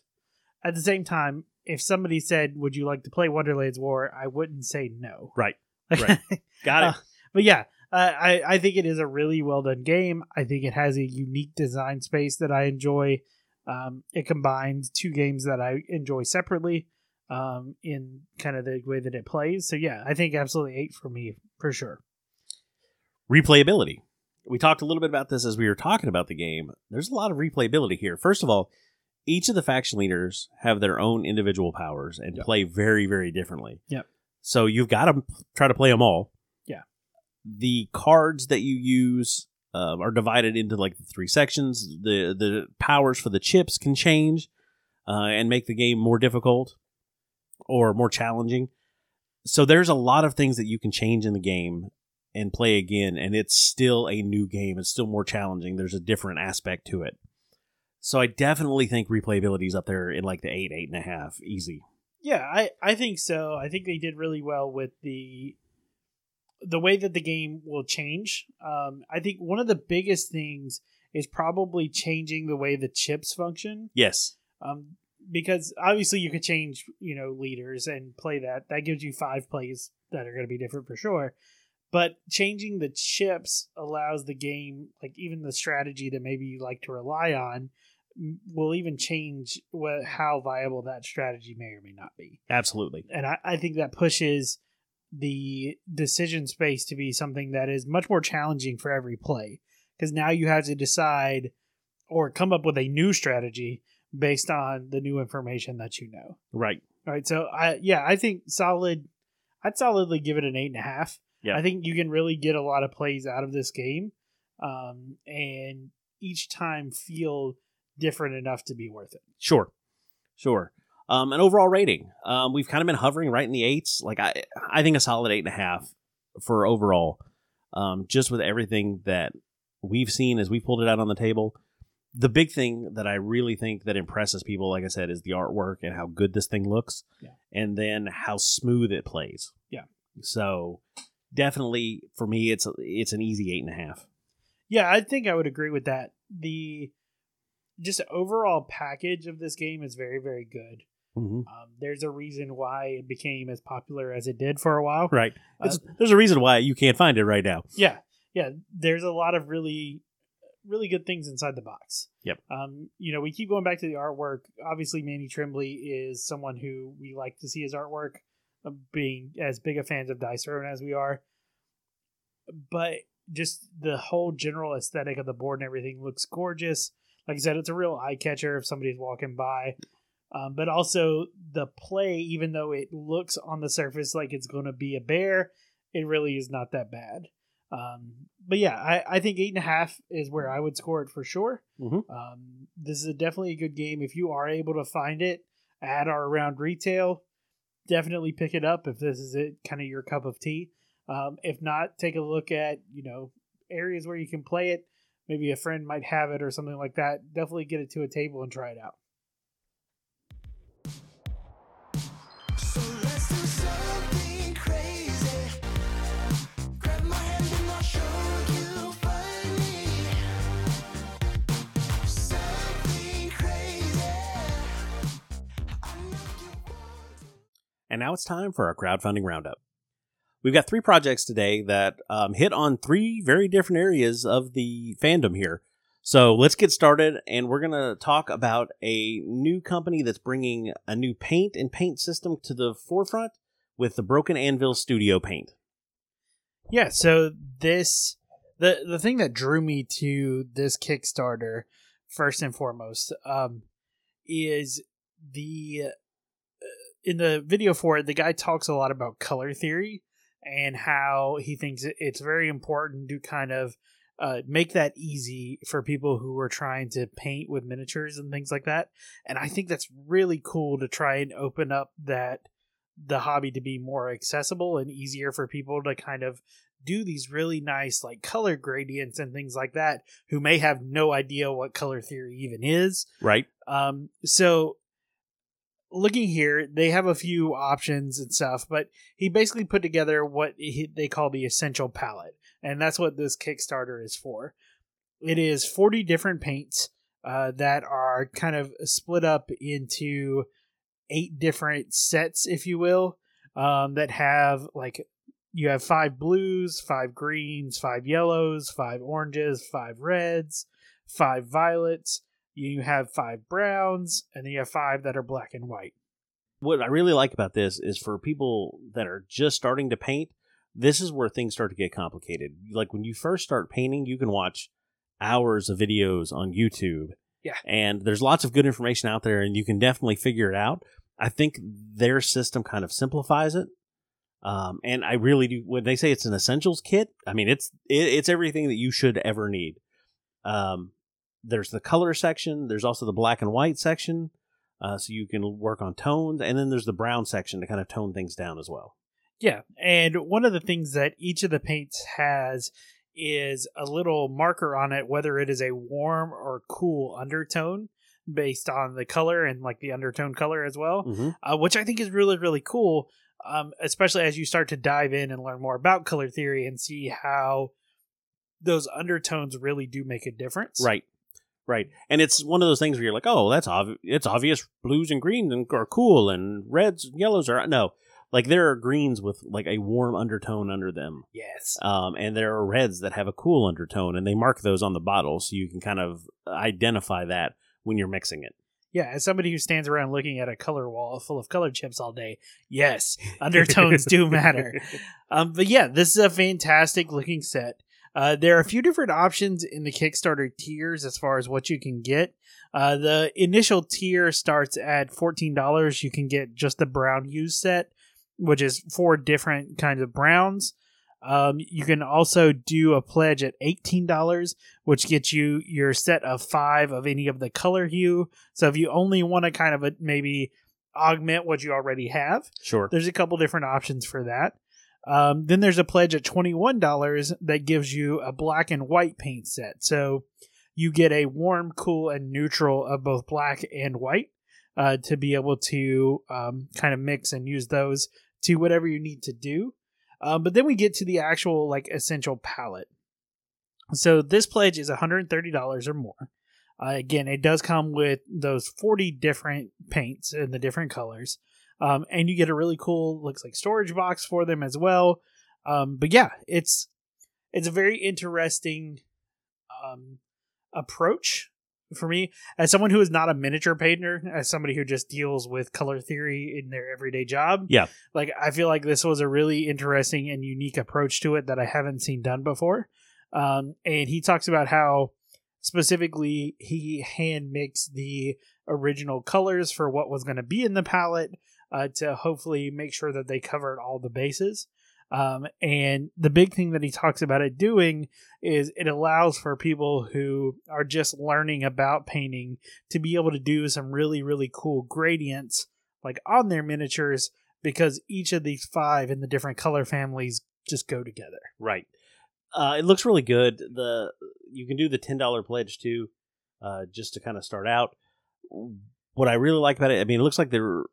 at the same time, if somebody said, "Would you like to play Wonderland's War?" I wouldn't say no. Right. [laughs] Right. got it Uh, but yeah, uh, I I think it is a really well done game. I think it has a unique design space that I enjoy. Um, it combines two games that I enjoy separately. um, in kind of the way that it plays. So yeah, I think absolutely eight for me for sure. replayability. We talked a little bit about this as we were talking about the game. There's a lot of replayability here. First of all, each of the faction leaders have their own individual powers and Yep. play very, very differently. Yep. So you've got to try to play them all. Yeah. The cards that you use uh, are divided into like the three sections. The the powers for the chips can change uh, and make the game more difficult or more challenging. So there's a lot of things that you can change in the game and play again, and it's still a new game. It's still more challenging. There's a different aspect to it. So I definitely think replayability is up there in like the eight, eight and a half, easy. Yeah, I, I think so. I think they did really well with the the way that the game will change. Um, I think one of the biggest things is probably changing the way the chips function. Yes, Um, because obviously you could change, you know, leaders and play that. That gives you five plays that are going to be different for sure. But changing the chips allows the game, like even the strategy that maybe you like to rely on, will even change what, how viable that strategy may or may not be. absolutely. And I, I think that pushes the decision space to be something that is much more challenging for every play. Because now you have to decide or come up with a new strategy based on the new information that you know. Right. All right. So I yeah, I think solid I'd solidly give it an eight and a half. Yeah. I think you can really get a lot of plays out of this game. Um, and each time feel different enough to be worth it. Sure. Sure. Um, an overall rating. Um, we've kind of been hovering right in the eights. Like I, I think a solid eight and a half for overall. Um, just with everything that we've seen as we pulled it out on the table. The big thing that I really think that impresses people, like I said, is the artwork and how good this thing looks, Yeah. and then how smooth it plays. Yeah. So definitely for me, it's it's an easy eight and a half. Yeah, I think I would agree with that. The just overall package of this game is very, very good. Mm-hmm. Um, there's a reason why it became as popular as it did for a while. Right. Uh, there's a reason why you can't find it right now. Yeah, yeah. There's a lot of really, really good things inside the box. Yep. Um, you know, we keep going back to the artwork. Obviously, Manny Trembley is someone who we like to see his artwork, uh, being as big a fans of Dice Throne as we are. But just the whole general aesthetic of the board and everything looks gorgeous. Like I said, it's a real eye catcher if somebody's walking by. Um, but also the play, even though it looks on the surface like it's going to be a bear, it really is not that bad. Um, but yeah, I, I think eight and a half is where I would score it for sure. Mhm. Um, this is a definitely a good game. If you are able to find it at or around retail, definitely pick it up if this is it, kind of your cup of tea. Um, if not, take a look at you know areas where you can play it. Maybe a friend might have it or something like that. Definitely get it to a table and try it out. So let's do something crazy. Grab my hand and I'll show you find me. Something crazy. I know you want. And now it's time for our crowdfunding roundup. We've got three projects today that um, hit on three very different areas of the fandom here. So let's get started, and we're going to talk about a new company that's bringing a new paint and paint system to the forefront with the Broken Anvil Studio Paint. Yeah, so this the the thing that drew me to this Kickstarter first and foremost um is the uh, in the video for it the guy talks a lot about color theory and how he thinks it's very important to kind of uh, make that easy for people who are trying to paint with miniatures and things like that. And I think that's really cool to try and open up that the hobby to be more accessible and easier for people to kind of do these really nice like color gradients and things like that who may have no idea what color theory even is Right? um, so looking here, they have a few options and stuff, but he basically put together what he, they call the essential palette, and that's what this Kickstarter is for. It is 40 different paints uh, that are kind of split up into eight different sets, if you will, um, that have like you have five blues, five greens, five yellows, five oranges, five reds, five violets, you have five browns, and then you have five that are black and white. What I really like about this is for people that are just starting to paint, this is where things start to get complicated. Like when you first start painting, you can watch hours of videos on YouTube. Yeah. And there's lots of good information out there and you can definitely figure it out. I think their system kind of simplifies it. Um, and I really do when they say it's an essentials kit, I mean it's it, it's everything that you should ever need. Um, there's the color section, there's also the black and white section, uh, so you can work on tones, and then there's the brown section to kind of tone things down as well. Yeah, and one of the things that each of the paints has is a little marker on it, whether it is a warm or cool undertone based on the color and like the undertone color as well, Mm-hmm. uh, which I think is really, really cool, um, especially as you start to dive in and learn more about color theory and see how those undertones really do make a difference. Right, right, and it's one of those things where you're like, oh, that's obvious. It's obvious. Blues and greens are cool, and reds and yellows are no. Like there are greens with like a warm undertone under them, Yes. um, and there are reds that have a cool undertone, and they mark those on the bottle so you can kind of identify that when you're mixing it. Yeah, as somebody who stands around looking at a color wall full of color chips all day, yes, undertones do matter. [laughs] Um, but yeah, this is a fantastic looking set. Uh, there are a few different options in the Kickstarter tiers as far as what you can get. Uh, the initial tier starts at fourteen dollars. You can get just the brown use set, which is four different kinds of browns. Um, you can also do a pledge at eighteen dollars, which gets you your set of five of any of the color hue. So if you only want to kind of a, maybe augment what you already have, Sure. there's a couple different options for that. Um, then there's a pledge at $21 that gives you a black and white paint set. So you get a warm, cool, and neutral of both black and white uh, to be able to um, kind of mix and use those to whatever you need to do. Um, but then we get to the actual like essential palette. So this pledge is $130 or more. Uh, again, it does come with those 40 different paints and the different colors. Um, and you get a really cool, looks like storage box for them as well. Um, but yeah, it's it's a very interesting um, approach for me as someone who is not a miniature painter, as somebody who just deals with color theory in their everyday job. Yeah. like I feel like this was a really interesting and unique approach to it that I haven't seen done before. Um, and he talks about how specifically he hand mixed the original colors for what was going to be in the palette uh, to hopefully make sure that they covered all the bases. Um, and the big thing that he talks about it doing is it allows for people who are just learning about painting to be able to do some really, really cool gradients like on their miniatures because each of these five in the different color families just go together. Right. Uh, it looks really good. The you can do the ten dollar pledge too, uh, just to kind of start out. What I really like about it, I mean, it looks like they're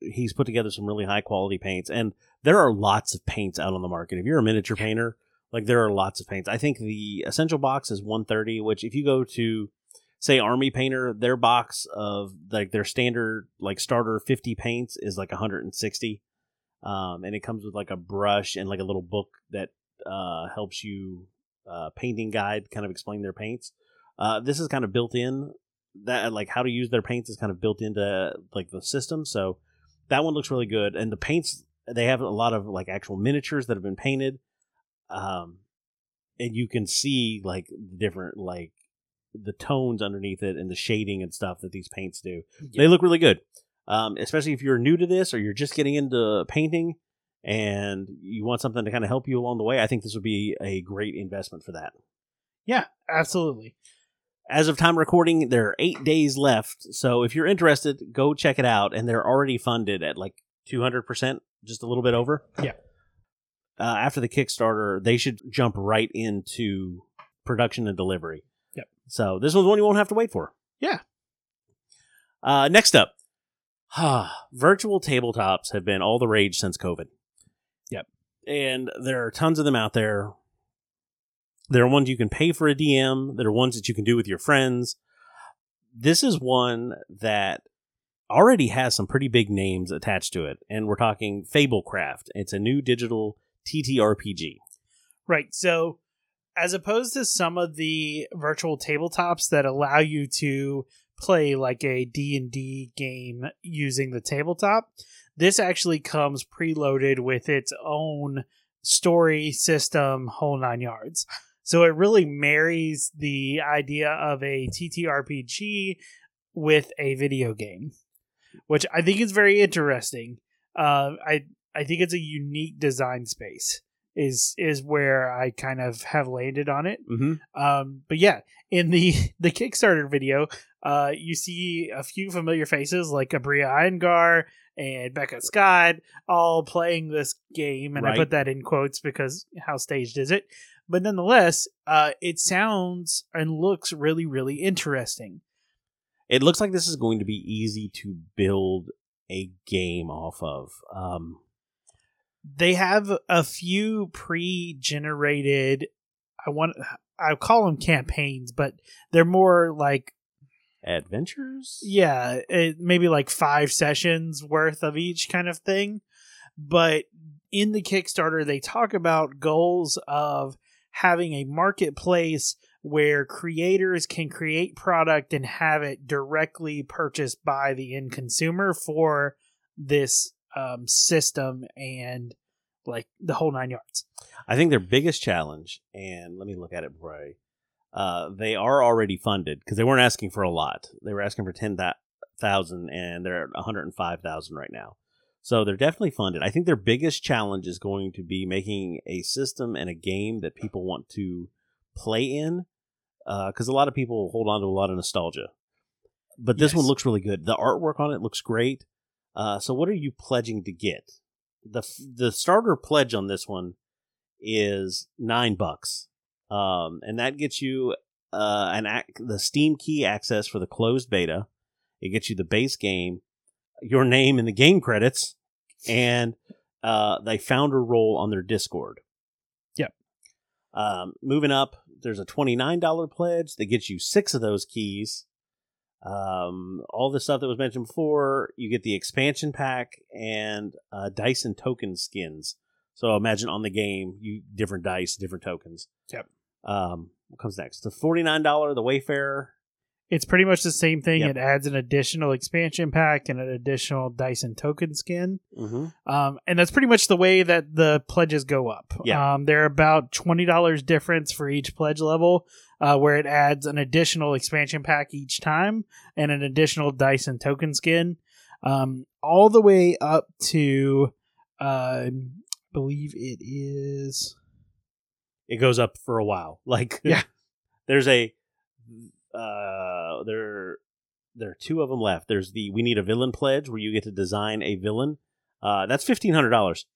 he's put together some really high quality paints, and there are lots of paints out on the market. If you're a miniature painter, like there are lots of paints. I think the essential box is one thirty, which if you go to say Army Painter, their box of like their standard like starter fifty paints is like hundred and sixty. Um, and it comes with like a brush and like a little book that uh, helps you uh, painting guide kind of explain their paints. Uh, this is kind of built in that like how to use their paints is kind of built into like the system. So that one looks really good, and the paints they have a lot of like actual miniatures that have been painted, um, and you can see like different like the tones underneath it and the shading and stuff that these paints do. They look really good, um, especially if you're new to this or you're just getting into painting and you want something to kind of help you along the way. I think this would be a great investment for that. Yeah, absolutely. As of time recording, there are eight days left. So if you're interested, go check it out. And they're already funded at like 200%, just a little bit over. Yeah. Uh, after the Kickstarter, they should jump right into production and delivery. Yep. So this one's one you won't have to wait for. Yeah. Uh, next up, [sighs] virtual tabletops have been all the rage since COVID. Yep. And there are tons of them out there. There are ones you can pay for a DM. There are ones that you can do with your friends. This is one that already has some pretty big names attached to it. And we're talking Fablecraft. It's a new digital TTRPG. Right. So, as opposed to some of the virtual tabletops that allow you to play like a D&D game using the tabletop. This actually comes preloaded with its own story system whole 9 yards. So it really marries the idea of a TTRPG with a video game, which I think is very interesting. Uh, I I think it's a unique design space. Is is where I kind of have landed on it. Mm-hmm. Um, but yeah, in the [laughs] the Kickstarter video, uh, you see a few familiar faces like Aabria Iyengar and Becca Scott all playing this game, and I put that in quotes because how staged is it? But nonetheless, uh, it sounds and looks really, really interesting. It looks like this is going to be easy to build a game off of. Um, They have a few pre-generated. I want I call them campaigns, but they're more like adventures. yeah, it, maybe like five sessions worth of each kind of thing. But in the Kickstarter, they talk about goals of having a marketplace where creators can create product and have it directly purchased by the end consumer for this um, system and like the whole nine yards. I think their biggest challenge, and let me look at it I. Uh, they are already funded because they weren't asking for a lot. They were asking for ten thousand, and they're at one hundred and five thousand right now. So they're definitely funded. I think their biggest challenge is going to be making a system and a game that people want to play in, because a lot of people hold on to a lot of nostalgia. But this Yes. one looks really good. The artwork on it looks great. Uh, so what are you pledging to get? the The starter pledge on this one is nine bucks, um, and that gets you uh, an ac- the Steam key access for the closed beta. It gets you the base game, your name in the game credits, and uh, they found a role on their Discord. Yep. Um, moving up, there's a twenty nine dollar pledge that gets you six of those keys. Um, all the stuff that was mentioned before, you get the expansion pack and uh, dice and token skins. So imagine on the game, you different dice, different tokens. Yep. Um, what comes next? The forty nine dollar, the Wayfarer. It's pretty much the same thing. Yep. It adds an additional expansion pack and an additional Dyson token skin. Mm-hmm. Um, and that's pretty much the way that the pledges go up. Yeah. Um, they're about twenty dollars difference for each pledge level, uh, where it adds an additional expansion pack each time and an additional Dyson token skin, um, all the way up to, uh, I believe it is. It goes up for a while. Like Yeah. [laughs] there's a uh there there are two of them left. There's the we need a villain pledge where you get to design a villain. Uh, that's fifteen hundred dollars.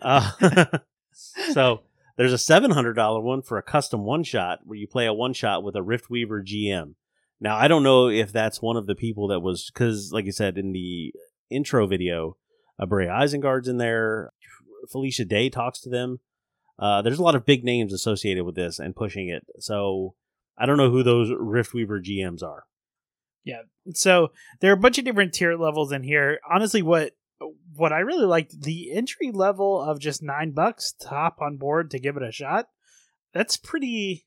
Uh, [laughs] [laughs] so there's a seven hundred dollar one for a custom one shot where you play a one shot with a Rift Weaver GM. Now I don't know if that's one of the people that was because, like you said in the intro video, uh, Bray Isengard's in there. Felicia Day talks to them. Uh, there's a lot of big names associated with this and pushing it. So I don't know who those Rift Weaver GMs are. Yeah. So there are a bunch of different tier levels in here. Honestly, what what I really liked the entry level of just nine bucks to hop on board to give it a shot. That's pretty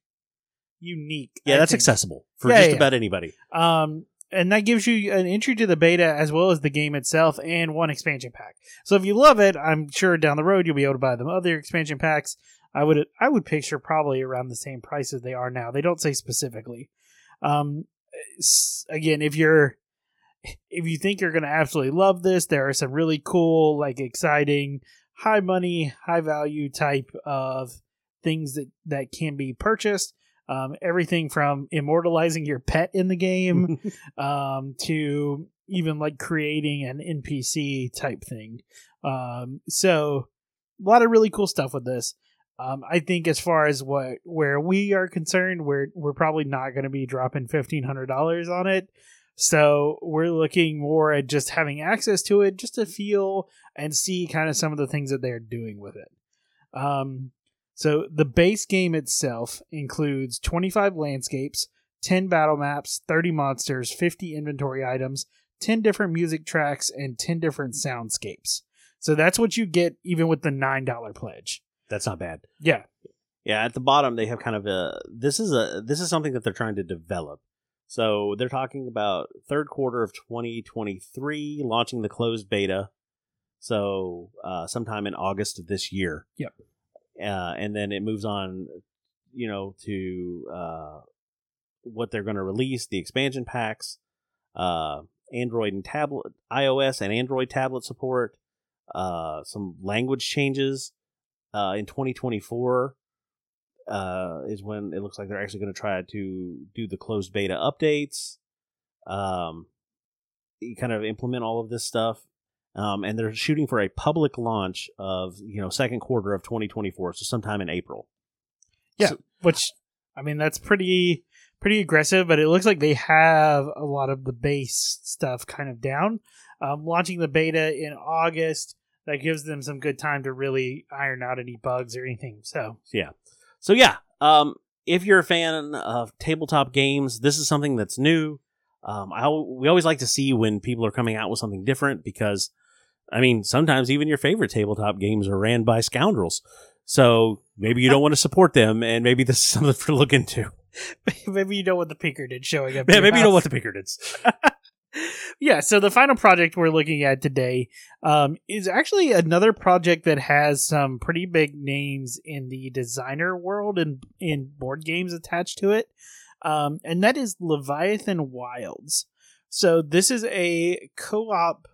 unique. Yeah, I that's think. accessible for Yeah, just yeah. about anybody. Um, and that gives you an entry to the beta as well as the game itself and one expansion pack. So if you love it, I'm sure down the road you'll be able to buy them other expansion packs. I would I would picture probably around the same price as they are now. They don't say specifically. Um, again, if you're if you think you're going to absolutely love this, there are some really cool, like exciting, high money, high value type of things that that can be purchased. Um, everything from immortalizing your pet in the game [laughs] um, to even like creating an NPC type thing. Um, so a lot of really cool stuff with this. Um, I think as far as what where we are concerned, we're we're probably not going to be dropping fifteen hundred dollars on it. So we're looking more at just having access to it, just to feel and see kind of some of the things that they're doing with it. Um, so the base game itself includes 25 landscapes, 10 battle maps, 30 monsters, 50 inventory items, 10 different music tracks, and 10 different soundscapes. So that's what you get even with the $9 pledge. That's not bad. Yeah. Yeah, at the bottom they have kind of a this is a this is something that they're trying to develop. So they're talking about third quarter of 2023 launching the closed beta. So uh, sometime in August of this year. Yep. Uh, and then it moves on, you know, to uh, what they're going to release, the expansion packs, uh, Android and tablet, iOS and Android tablet support, uh, some language changes uh, in 2024 uh, is when it looks like they're actually going to try to do the closed beta updates, um, you kind of implement all of this stuff. Um, and they're shooting for a public launch of you know second quarter of 2024, so sometime in April. Yeah. Which I mean that's pretty pretty aggressive, but it looks like they have a lot of the base stuff kind of down. Um, launching the beta in August that gives them some good time to really iron out any bugs or anything. So Yeah. So yeah, um, if you're a fan of tabletop games, this is something that's new. Um, I we always like to see when people are coming out with something different because, I mean, sometimes even your favorite tabletop games are ran by scoundrels. So maybe you don't want to support them, and maybe this is something [laughs] to look into. maybe you know what the Pinkerton showing up. Yeah, at your maybe you don't want the Pinkertons. [laughs] yeah, so the final project we're looking at today um, is actually another project that has some pretty big names in the designer world and in board games attached to it, um, and that is Leviathan Wilds. So this is a co-op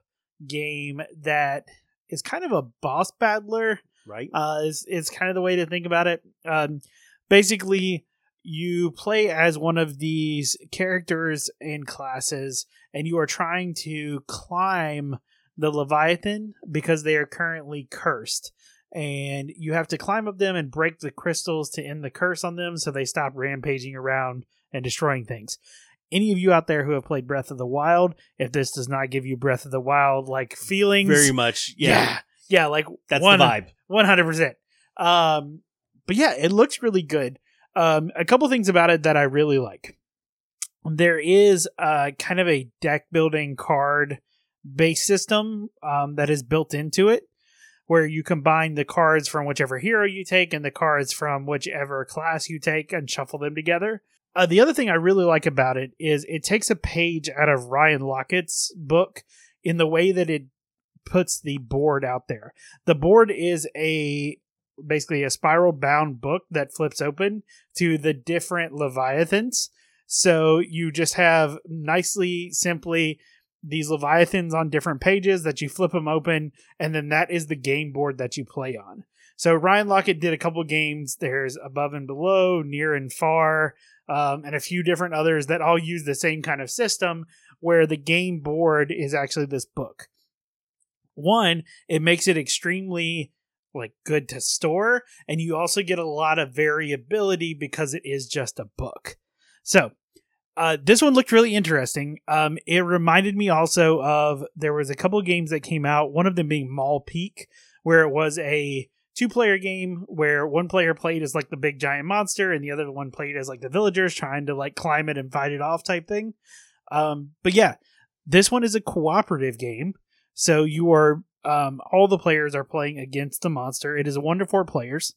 game that is kind of a boss battler Right? uh, is is kind of the way to think about it. Um, basically, you play as one of these characters and classes, and you are trying to climb the Leviathan because they are currently cursed. And you have to climb up them and break the crystals to end the curse on them so they stop rampaging around and destroying things. Any of you out there who have played Breath of the Wild, if this does not give you Breath of the Wild like feelings, Very much. Yeah. yeah, yeah, like That's one, the vibe. one hundred percent. Um, but yeah, it looks really good. Um, a couple things about it that I really like. There is uh kind of a deck building card base system um, that is built into it, where you combine the cards from whichever hero you take and the cards from whichever class you take and shuffle them together. Uh, the other thing I really like about it is it takes a page out of Ryan Laukat's book in the way that it puts the board out there. The board is a basically a spiral bound book that flips open to the different leviathans. So you just have nicely simply these leviathans on different pages that you flip them open and then that is the game board that you play on. So Ryan Laukat did a couple games. There's above and below, near and far, um, and a few different others that all use the same kind of system where the game board is actually this book one it makes it extremely like good to store and you also get a lot of variability because it is just a book. So uh, this one looked really interesting. Um, it reminded me also of there was a couple games that came out one of them being mall peak where it was a two player game where one player played as like the big giant monster and the other one played as like the villagers trying to like climb it and fight it off type thing. Um, but yeah this one is a cooperative game so you are um, all the players are playing against the monster. It is a one to four players,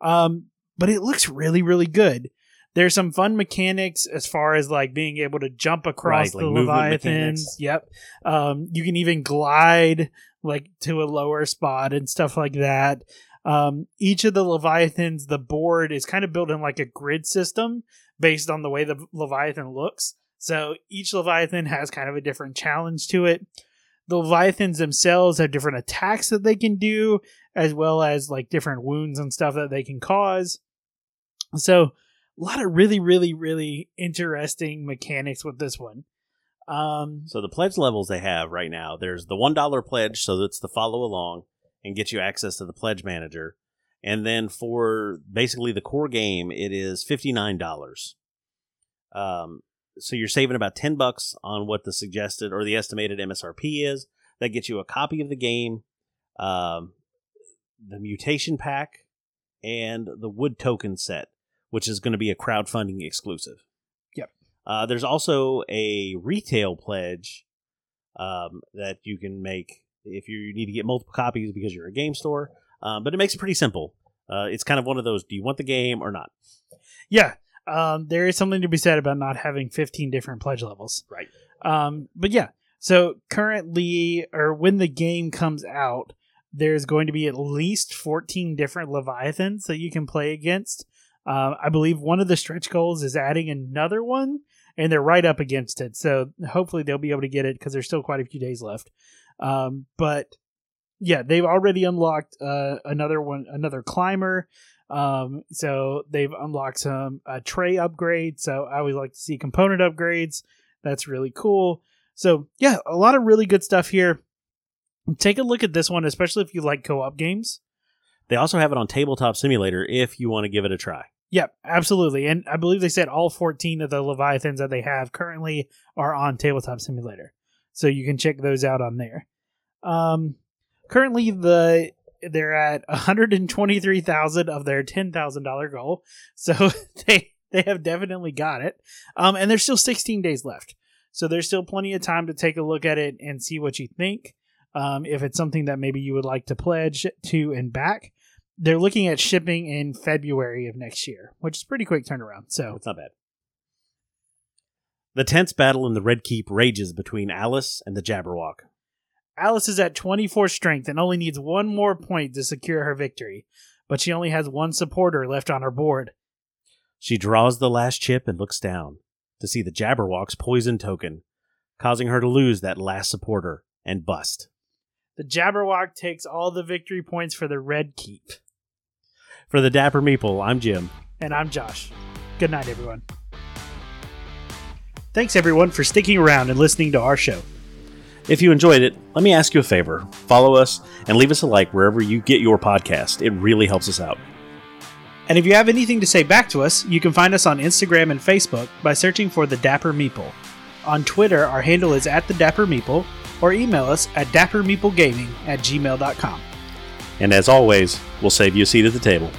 um, but it looks really really good. There's some fun mechanics as far as like being able to jump across Right, the leviathans. Yep. Um, you can even glide like to a lower spot and stuff like that. Um, each of the leviathans, the board is kind of built in like a grid system based on the way the leviathan looks. So each leviathan has kind of a different challenge to it the leviathans themselves have different attacks that they can do as well as like different wounds and stuff that they can cause so a lot of really really really interesting mechanics with this one um So the pledge levels they have right now, there's the one dollar pledge, so that's the follow along and get you access to the pledge manager. And then for basically the core game, it is fifty nine dollars. Um, so you're saving about ten bucks on what the suggested or the estimated MSRP is. That gets you a copy of the game, um, the mutation pack, and the wood token set, which is going to be a crowdfunding exclusive. Yep. Uh, there's also a retail pledge um, that you can make if you need to get multiple copies because you're a game store. Um, but it makes it pretty simple. Uh, it's kind of one of those: do you want the game or not? yeah um, there is something to be said about not having 15 different pledge levels. Right. Um, but yeah, so currently, or when the game comes out, there's going to be at least 14 different Leviathans that you can play against. Uh, I believe one of the stretch goals is adding another one, and they're right up against it. So hopefully they'll be able to get it because there's still quite a few days left. Um, but yeah, they've already unlocked uh, another one, another climber. Um, so they've unlocked some uh, tray upgrades. So I always like to see component upgrades. That's really cool. So yeah, a lot of really good stuff here. Take a look at this one, especially if you like co-op games. They also have it on Tabletop Simulator if you want to give it a try. Yep, absolutely. And I believe they said all 14 of the Leviathans that they have currently are on Tabletop Simulator. So you can check those out on there. Um, currently the they're at 123,000 of their $10,000 goal. So [laughs] they they have definitely got it. Um, and there's still 16 days left. So there's still plenty of time to take a look at it and see what you think. Um, if it's something that maybe you would like to pledge to and back, they're looking at shipping in February of next year, which is pretty quick turnaround. So It's not bad. The tense battle in the Red Keep rages between Alice and the Jabberwock. Alice is at 24 strength and only needs one more point to secure her victory, but she only has one supporter left on her board. She draws the last chip and looks down to see the Jabberwock's poison token, causing her to lose that last supporter and bust. The Jabberwock takes all the victory points for the Red Keep. For the Dapper Meeple, I'm Jim. And I'm Josh. Good night, everyone. Thanks, everyone, for sticking around and listening to our show. If you enjoyed it, let me ask you a favor. Follow us and leave us a like wherever you get your podcast. It really helps us out. And if you have anything to say back to us, you can find us on Instagram and Facebook by searching for The Dapper Meeple. On Twitter, our handle is at The Dapper Meeple, or email us at dappermeeplegaming at gmail.com. And as always, we'll save you a seat at the table.